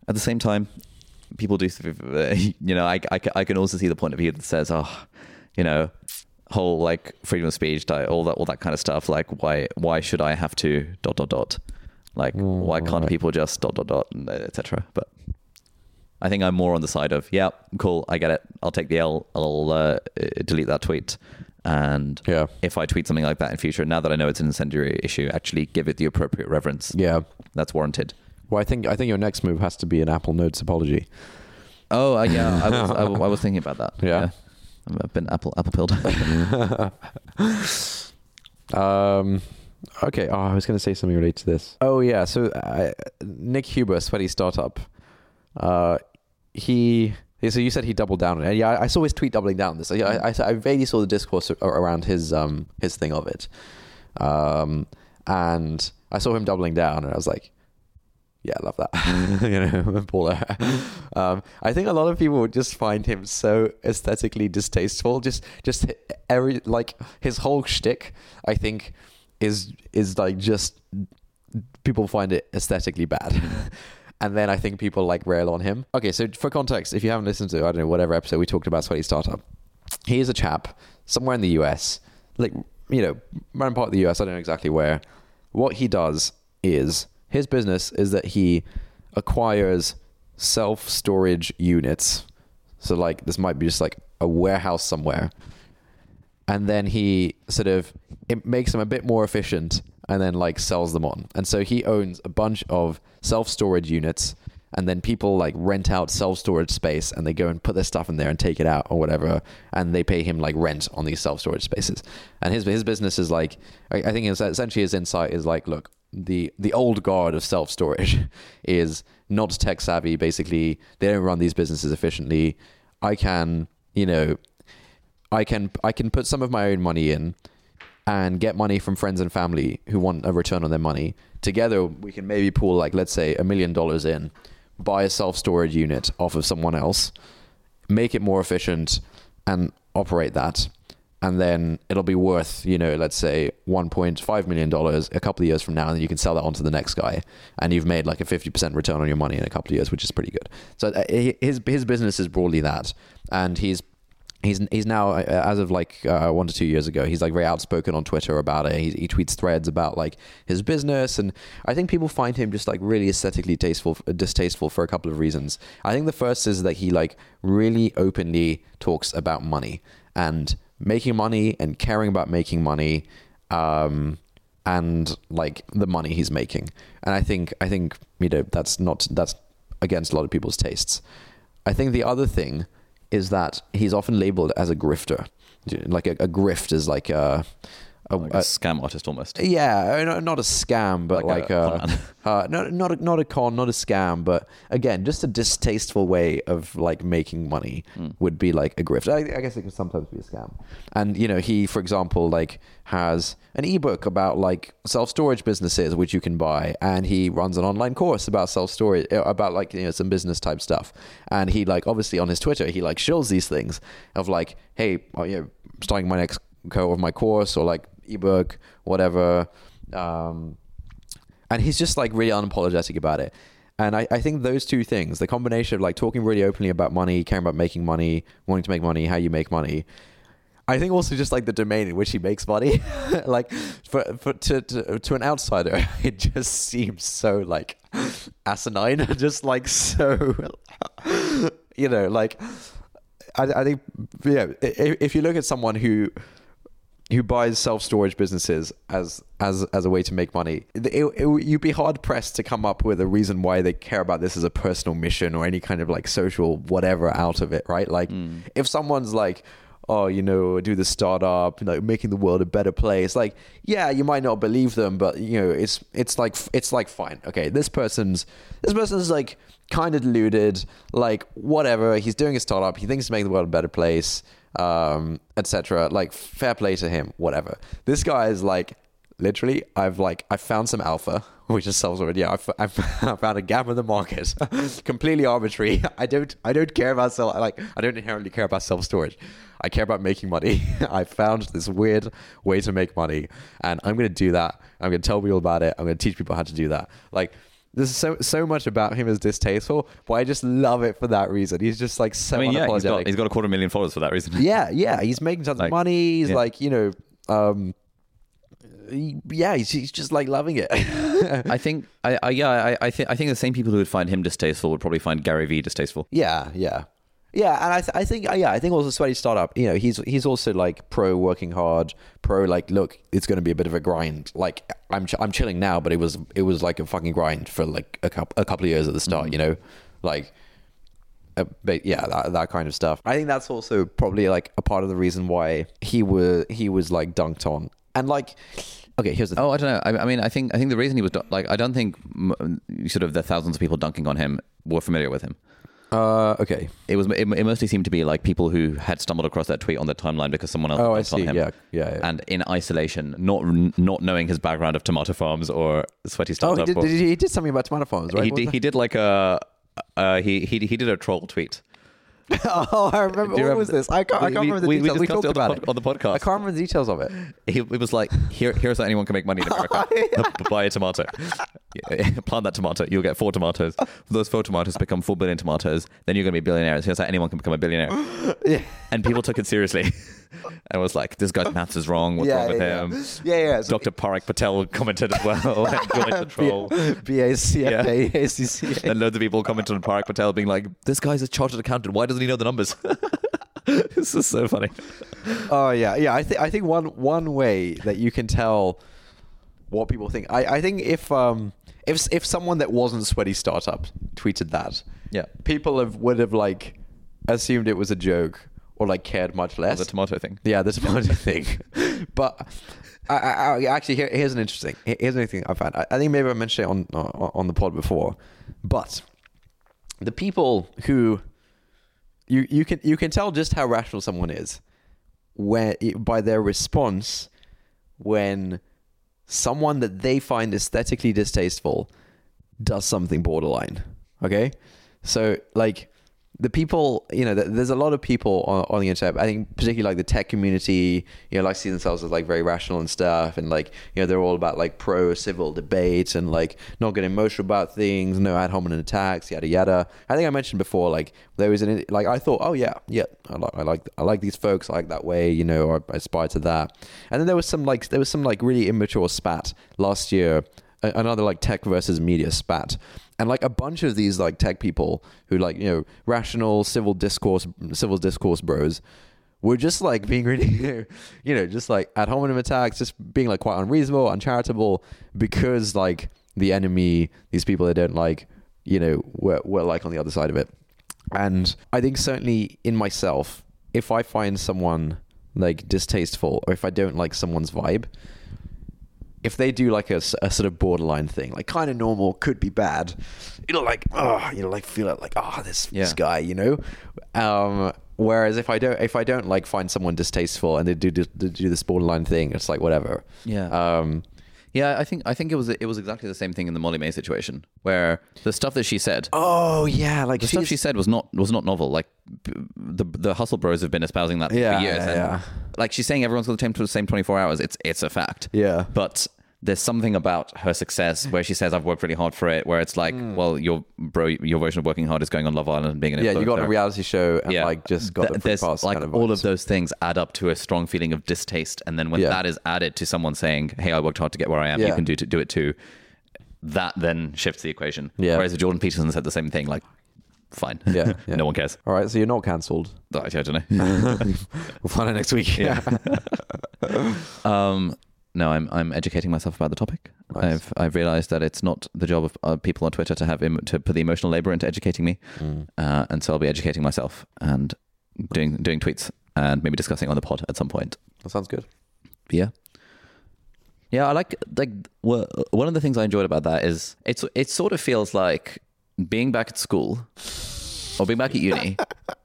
At the same time, people do, you know, I, I, I can also see the point of view that says, oh, you know, whole like freedom of speech, di- all that, all that kind of stuff. Like, why, why should I have to dot dot dot? Like, why can't right. people just dot dot dot, etc. But I think I'm more on the side of, yeah, cool, I get it. I'll take the L. I'll uh, delete that tweet. And Yeah. if I tweet something like that in future, now that I know it's an incendiary issue, actually give it the appropriate reverence. Yeah. That's warranted. Well, I think I think your next move has to be an Apple Notes apology. Oh, uh, yeah, I was, I, I was thinking about that. Yeah. I've been apple apple pilled. Um, okay. Oh, I was going to say something related to this. Oh yeah. So uh, Nick Huber, Sweaty Startup. Uh, he. So you said he doubled down on it. Yeah, I, I saw his tweet doubling down on this. I, I, I vaguely saw the discourse around his um his thing of it, um, and I saw him doubling down, and I was like, yeah, I love that. you know, Paula. Um, I think a lot of people would just find him so aesthetically distasteful. Just, just every like his whole shtick. I think is is like just people find it aesthetically bad. And then I think people like rail on him. Okay, so for context, if you haven't listened to I don't know whatever episode we talked about Sweaty Startup, he is a chap somewhere in the US, like you know, random part of the US. I don't know exactly where. What he does is his business is that he acquires self storage units. So like this might be just like a warehouse somewhere, and then he sort of it makes them a bit more efficient and then like sells them on. And so he owns a bunch of self-storage units and then people like rent out self-storage space and they go and put their stuff in there and take it out or whatever and they pay him like rent on these self-storage spaces. And his his business is like I, I think essentially his insight is like look, the the old guard of self-storage is not tech savvy basically. They don't run these businesses efficiently. I can, you know, I can I can put some of my own money in and get money from friends and family who want a return on their money. Together, we can maybe pool like let's say a million dollars in, buy a self storage unit off of someone else, make it more efficient, and operate that. And then it'll be worth, you know, let's say $1.5 million a couple of years from now. And then you can sell that on to the next guy. And you've made like a 50% return on your money in a couple of years, which is pretty good. So uh, his, his business is broadly that. And he's he's he's now uh, as of like uh, one to two years ago he's like very outspoken on twitter about it he, he tweets threads about like his business and i think people find him just like really aesthetically tasteful distasteful for a couple of reasons i think the first is that he like really openly talks about money and making money and caring about making money um, and like the money he's making and i think i think you know that's not that's against a lot of people's tastes i think the other thing is that he's often labeled as a grifter. Like a, a grift is like a, a, like a, a scam artist almost. Yeah, not a scam, but like, like a, uh, not not a, not a con, not a scam, but again, just a distasteful way of like making money mm. would be like a grift. I, I, guess it could sometimes be a scam. And you know, he, for example, like has an ebook about like self storage businesses which you can buy, and he runs an online course about self storage, uh, about like you know some business type stuff. And he like obviously on his Twitter, he like shows these things of like, hey, oh, you know, starting my next co of my course or like ebook, whatever. Um, and he's just like really unapologetic about it. And I, I think those two things, the combination of like talking really openly about money, caring about making money, wanting to make money, how you make money, I think also just like the domain in which he makes money, like for, for to, to to an outsider, it just seems so like asinine, just like so, you know, like I, I think yeah, if, if you look at someone who who buys self storage businesses as as as a way to make money, it, it, you'd be hard pressed to come up with a reason why they care about this as a personal mission or any kind of like social whatever out of it, right? Like mm. if someone's like, oh, you know, do the startup, like making the world a better place. Like, yeah, you might not believe them, but you know, it's it's like it's like fine, okay, this person's this person's like kind of deluded, like whatever. He's doing a startup. He thinks he's making the world a better place um, etc. Like fair play to him, whatever. This guy is like literally I've like I found some alpha which is self storage. Yeah, I've, I've found a gap in the market, completely arbitrary. I don't I don't care about self like I don't inherently care about self storage. I care about making money. I found this weird way to make money, and I'm gonna do that. I'm gonna tell people about it. I'm gonna teach people how to do that. Like there's so so much about him is distasteful, but I just love it for that reason. He's just like so I mean, yeah, he's got, he's got a quarter million followers for that reason. yeah, yeah, he's making tons like, of money. He's yeah. like, you know, um, yeah, he's, he's just like loving it. I think, I, I yeah, I, I think I think the same people who would find him distasteful would probably find Gary Vee distasteful. Yeah, yeah. Yeah, and I, th- I think yeah, I think also sweaty startup. You know, he's he's also like pro working hard, pro like look, it's going to be a bit of a grind. Like I'm ch- I'm chilling now, but it was it was like a fucking grind for like a couple a couple of years at the start. Mm-hmm. You know, like. Uh, but yeah, that, that kind of stuff. I think that's also probably like a part of the reason why he was he was like dunked on, and like Okay, here's the. Thing. Oh, I don't know. I, I, mean, I think I think the reason he was like, I don't think m- sort of the thousands of people dunking on him were familiar with him. Uh, okay. It was. It, it, mostly seemed to be like people who had stumbled across that tweet on their timeline because someone else. Oh, I see. Him. Yeah, yeah, yeah. And in isolation, not not knowing his background of tomato farms or sweaty startup. Oh, he did, or, did, he did something about tomato farms, right? He did, he did like a. Uh, he he he did a troll tweet oh, I remember. What was this? I can't, I can't we, remember the we, details. We, we talked about it on the podcast. I can't remember the details of it. He, it was like, here, here's how anyone can make money in America. Buy a tomato. Plant that tomato. You'll get four tomatoes. Those four tomatoes become four billion tomatoes. Then you're going to be billionaires. Here's how anyone can become a billionaire. Yeah. And people took it seriously. and was like, this guy's maths is wrong. What's yeah, wrong with yeah, him? Yeah, yeah. So Dr. Parag Patel commented as well. the troll. And loads of people commented on Parag Patel being like, this guy's a chartered accountant. Why doesn't he know the numbers? this is so funny. Oh yeah, yeah. I think I think one one way that you can tell what people think. I, I think if um if if someone that wasn't sweaty startup tweeted that, yeah, people have would have like assumed it was a joke or like cared much less. The tomato thing. Yeah, the tomato thing. But I, I, I, actually, here, here's an interesting. Here's anything I found. I, I, think maybe I mentioned it on on the pod before, but the people who you you can you can tell just how rational someone is when by their response when someone that they find aesthetically distasteful does something borderline. Okay, so like the people, you know, there's a lot of people on, on the internet. I think particularly like the tech community, you know, like see themselves as like very rational and stuff, and like you know they're all about like pro civil debate and like not getting emotional about things, no ad hominem attacks, yada yada. I think I mentioned before, like there was an like I thought, oh yeah, yeah, I like I like I like these folks, I like that way, you know, I, I aspire to that. And then there was some like there was some like really immature spat last year, another like tech versus media spat. And like a bunch of these like tech people who like you know rational civil discourse civil discourse bros were just like being really you know just like ad hominem attacks just being like quite unreasonable uncharitable because like the enemy these people they don't like you know were, were like on the other side of it. And i think certainly in myself if i find someone like distasteful or if i don't like someone's vibe if they do like a, a sort of borderline thing, like kind of normal, could be bad, you know, like oh, you know, like feel it, like oh, this this guy, you know. Um, whereas if I don't, if I don't like find someone distasteful and they do do, do this borderline thing, it's like whatever. Yeah. Um, Yeah, I think I think it was it was exactly the same thing in the Molly-Mae situation, where the stuff that she said, oh yeah, like the stuff she said was not was not novel. Like the the hustle bros have been espousing that Yeah, for years. yeah, and yeah. Like she's saying everyone's got the same the same twenty four hours. It's it's a fact. Yeah. But there's something about her success where she says I've worked really hard for it. Where it's like, well, your bro, your version of working hard is going on Love Island and being an yeah, you got a reality show and like just got Th- there's like kind of all of those things add up to a strong feeling of distaste and then when Yeah. that is added to someone saying hey i worked hard to get where i am Yeah. you can do to do it too that then shifts the equation Yeah. whereas if jordan peterson said the same thing like fine Yeah, yeah. no one cares All right, so you're not cancelled. I don't know We'll find out next week. Yeah. um no i'm i'm educating myself about the topic Nice. i've i've realized that it's not the job of uh, people on twitter to have Im- to put the emotional labor into educating me Mm. uh, and so i'll be educating myself and doing doing tweets and maybe discussing on the pod at some point That sounds good. Yeah. Yeah, I like like well, one of the things I enjoyed about that is it's it sort of feels like being back at school or being back at uni,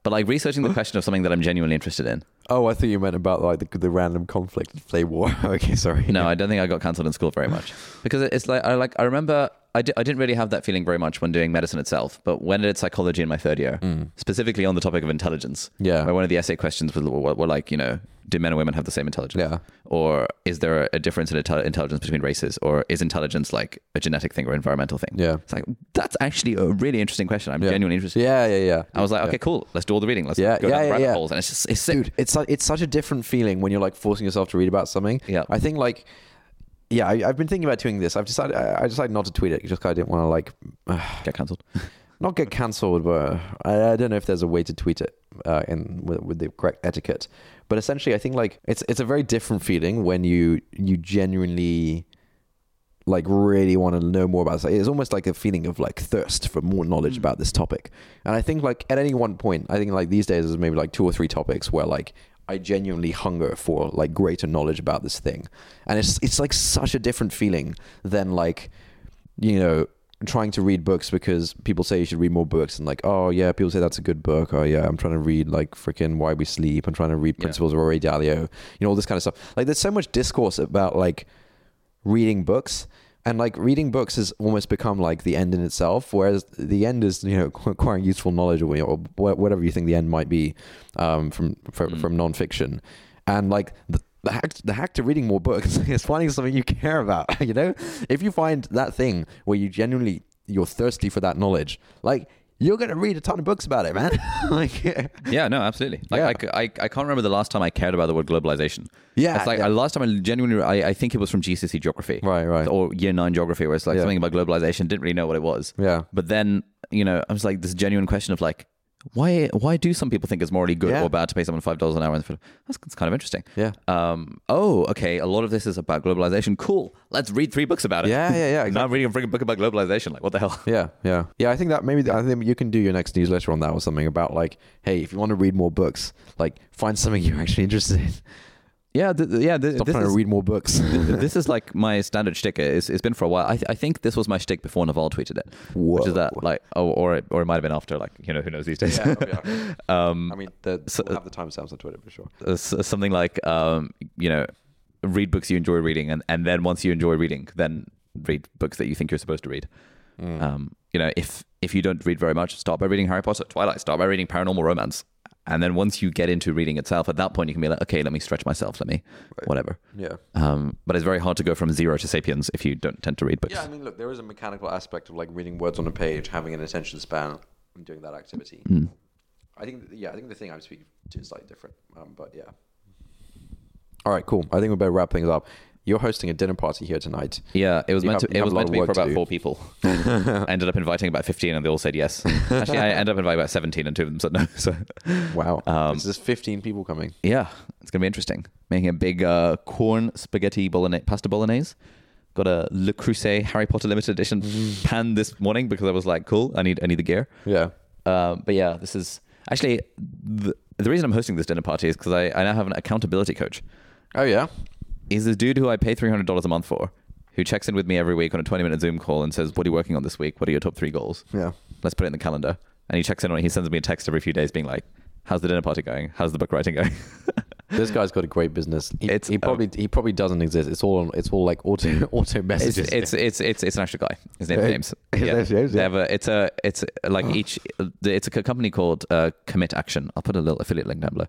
but like researching the question of something that I'm genuinely interested in. Oh, I thought you meant about like the, the random conflict play war. okay, sorry. No, I don't think I got cancelled in school very much because it's like I like I remember I, didn't really have that feeling very much when doing medicine itself, but when I did psychology in my third year, mm. specifically on the topic of intelligence, Yeah. where one of the essay questions was were, were like you know do men and women have the same intelligence? Yeah. Or is there a difference in intel- intelligence between races? Or is intelligence like a genetic thing or environmental thing? Yeah. It's like, that's actually a really interesting question. I'm Yeah. genuinely interested. Yeah, yeah, yeah. I was like, Yeah. okay, cool. Let's do all the reading. Let's Yeah, go yeah, down yeah, rabbit holes. And it's just, it's sick. dude it's it's such a different feeling when you're like forcing yourself to read about something Yeah. i think like yeah I, i've been thinking about doing this i've decided i, I decided not to tweet it just 'cause i didn't want to like Get cancelled. not get cancelled but I, I don't know if there's a way to tweet it uh, in with, with the correct etiquette but essentially i think like it's it's a very different feeling when you you genuinely like really want to know more about this. It's almost like a feeling of like thirst for more knowledge about this topic. And I think like at any one point, I think like these days there's maybe like two or three topics where like I genuinely hunger for like greater knowledge about this thing. And it's it's like such a different feeling than like you know trying to read books because people say you should read more books and like oh yeah people say that's a good book oh yeah i'm trying to read like freaking why we sleep i'm trying to read Yeah. principles of ray dalio you know all this kind of stuff like there's so much discourse about like reading books and like reading books has almost become like the end in itself whereas the end is you know acquiring useful knowledge or, or whatever you think the end might be um, from from, Mm. from nonfiction and like the, the hack, the hack to reading more books is finding something you care about you know if you find that thing where you genuinely you're thirsty for that knowledge like you're gonna read a ton of books about it man like Yeah, no, absolutely. Like, Yeah. I, I, I can't remember the last time I cared about the word globalization. Yeah, It's like yeah. uh, last time I genuinely, I, I think it was from GCSE geography. Right, right. Or year nine geography, where it's like Yeah. something about globalization, didn't really know what it was. Yeah. But then, you know, I was like, this genuine question of like, why why do some people think it's morally good Yeah. or bad to pay someone five dollars an hour? That's, that's kind of interesting. Yeah. Um. Oh, okay. A lot of this is about globalization. Cool. Let's read three books about it. Yeah, yeah, yeah, Now I'm reading a freaking book about globalization. Like, what the hell? Yeah, yeah, yeah. I think that maybe I think you can do your next newsletter on that or something about like, hey, if you want to read more books, like find something you're actually interested in. Yeah, th- yeah. Th- Stop this trying is, to read more books. this is like my standard shtick. It's, it's been for a while. I, th- I think this was my shtick before Naval tweeted it, which is that like, oh, or it, or it might have been after. Like, you know, who knows these days? Yeah, um, I mean, the, So- we'll have the timestamps on Twitter for sure. uh, s- something like, um, you know, read books you enjoy reading, and and then once you enjoy reading, then read books that you think you're supposed to read. Mm. Um, you know, if if you don't read very much, start by reading Harry Potter, Twilight. Start by reading paranormal romance, and then once you get into reading itself, at that point you can be like, okay, let me stretch myself, let me Right. whatever. Yeah. Um, but it's very hard to go from zero to Sapiens if you don't tend to read books. Yeah, I mean, look, there is a mechanical aspect of like reading words on a page, having an attention span, and doing that activity. Mm. I think, yeah, I think the thing I'm speaking to is slightly different. Um, but yeah. All right, cool. I think we better wrap things up. You're hosting a dinner party here tonight. Yeah, it was You meant have- to. It was meant to be for about four people. I ended up inviting about fifteen, and they all said yes. Actually, I ended up inviting about seventeen, and two of them said no. So Wow. Um, There's 15 people coming. yeah, it's gonna be interesting. Making a big uh, corn spaghetti bolognese, pasta bolognese. Got a Le Creuset Harry Potter limited edition pan this morning because I was like, cool, I need I need the gear. Yeah. Um, but yeah, this is actually the, the reason I'm hosting this dinner party is because I, I now have an accountability coach. Oh, yeah. He's this dude who I pay three hundred dollars a month for, who checks in with me every week on a twenty minute Zoom call and says, "What are you working on this week? What are your top three goals? Yeah. Let's put it in the calendar." And he checks in on it. He sends me a text every few days, being like, "How's the dinner party going? How's the book writing going?" This guy's got a great business. He, It's- he probably he probably doesn't exist. It's all it's all like auto auto it's, messages. it's it's it's it's an actual guy. His name's Hey, James. his name's James, yeah. have a, it's a it's like each it's a company called uh, Commit Action. I'll put a little affiliate link down below.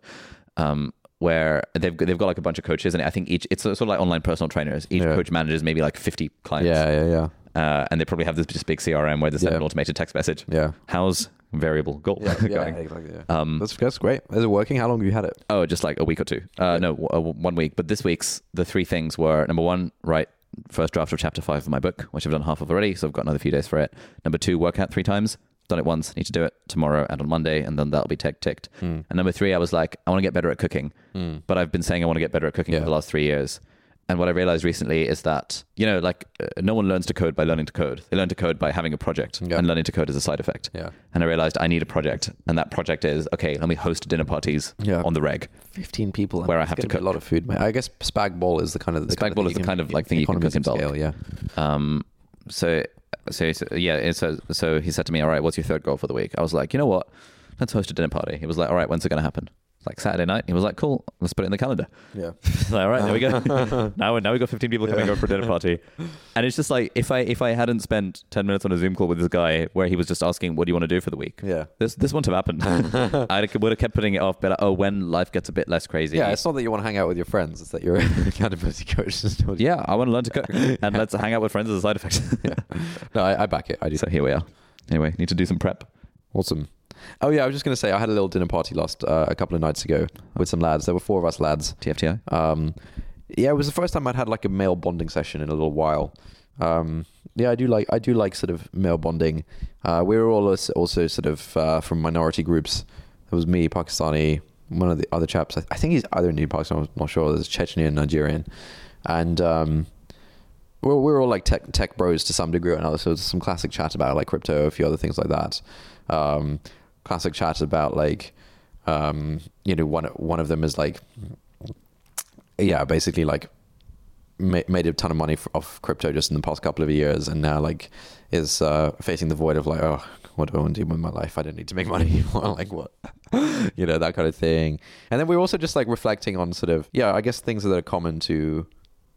Um, where they've got, they've got like a bunch of coaches, and I think each it's sort of like online personal trainers. Each Yeah. coach manages maybe like fifty clients. yeah, yeah, yeah. uh, and they probably have this just big CRM where they send Yeah. an automated text message. Yeah. How's variable goal going? exactly. Yeah. Um, that's that's great. Is it working? How long have you had it? oh, just like a week or two. Uh, no, w- uh, one week. But this week's the three things were number one, write first draft of chapter five of my book, which I've done half of already, so I've got another few days for it. Number two, work out three times. Done it once, need to do it tomorrow and on Monday, and then that'll be tick ticked. Hmm. And number three, I was like, I want to get better at cooking, but I've been saying I want to get better at cooking Yeah. for the last three years. And what I realized recently is that you know, like, uh, no one learns to code by learning to code. They learn to code by having a project, Yeah. and learning to code is a side effect. Yeah. And I realized I need a project, and that project is okay. Let me host dinner parties Yeah. on the reg. Fifteen people. Where I have to cook. a lot of food. Mate. I guess spag bol is the kind of the Spag kind of bol thing is the kind of, like, thing you can cook in bulk. scale, Yeah. Um, so, so, yeah, so, so he said to me, "All right, what's your third goal for the week?" I was like, "You know what? Let's host a dinner party." He was like, "All right, when's it going to happen?" Like Saturday night. He was like, "Cool, let's put it in the calendar." Yeah. like, all right, there we go. now, now we got 15 people coming over for dinner party, and it's just like if I if I hadn't spent 10 minutes on a Zoom call with this guy where he was just asking, "What do you want to do for the week?" Yeah. This this wouldn't have happened. I would have kept putting it off, but like, oh, when life gets a bit less crazy. Yeah, it's not that you want to hang out with your friends; it's that you're an accountability coach. yeah, I want to learn to cook, and let's hang out with friends as a side effect. No, I, I back it. I do. So here we are. Anyway, need to do some prep. Awesome. Oh yeah, I was just gonna say I had a little dinner party last uh, a couple of nights ago with some lads. There were four of us lads. TFTI. Um, yeah, it was the first time I'd had like a male bonding session in a little while. Um, yeah, I do like I do like sort of male bonding. Uh, we were all also sort of uh, from minority groups. There was me, Pakistani, one of the other chaps. I, think he's either New Pakistan. I'm not sure. There's Chechnyan, Nigerian, and um, we're we're all like tech tech bros to some degree or another. So there's some classic chat about like crypto, a few other things like that. Um, classic chat about like um, you know one one of them is like yeah basically like ma- made a ton of money off crypto just in the past couple of years and now like is uh, facing the void of like oh what do I want to do with my life? I don't need to make money anymore like what? You know that kind of thing. And then we're also just like reflecting on sort of yeah I guess things that are common to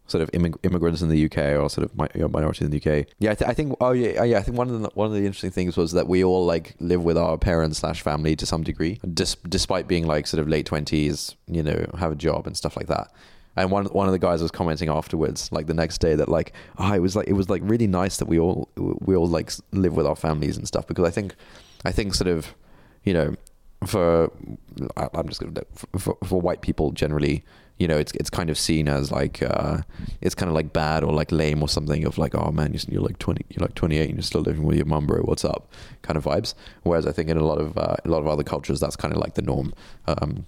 sort of immig- immigrants in the UK or sort of mi- you know, in the UK. Yeah, I, th- I think. Oh yeah, oh, yeah. I think one of the one of the interesting things was that we all like live with our parents slash family to some degree, dis- despite being like sort of late twenties. You know, have a job and stuff like that. And one one of the guys was commenting afterwards, like the next day, that like, oh, it was like it was like really nice that we all we all like live with our families and stuff because I think, I think sort of, you know, for I'm just gonna for, for white people generally, you know, it's it's kind of seen as like uh, it's kind of like bad or like lame or something of like, oh man, you're, you're like 20, you're like 28 and you're still living with your mum, bro. What's up? Kind of vibes. Whereas I think in a lot of uh, a lot of other cultures, that's kind of like the norm. Um,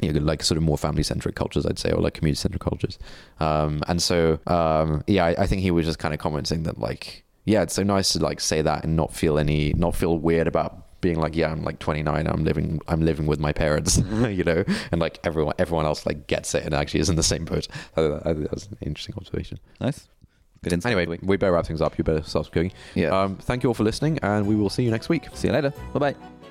you know, like sort of more family centric cultures, I'd say, or like community centric cultures. Um, and so, um, yeah, I, I think he was just kind of commenting that like, yeah, it's so nice to like say that and not feel any, not feel weird about being like, yeah, I'm like 29, I'm living, I'm living with my parents, you know, and like everyone, everyone else like gets it and actually is in the same boat. Think that was an interesting observation. Nice. Good insight. Anyway, we better wrap things up. You better start cooking. Yeah. Um, thank you all for listening, and we will see you next week. See you later. Bye bye.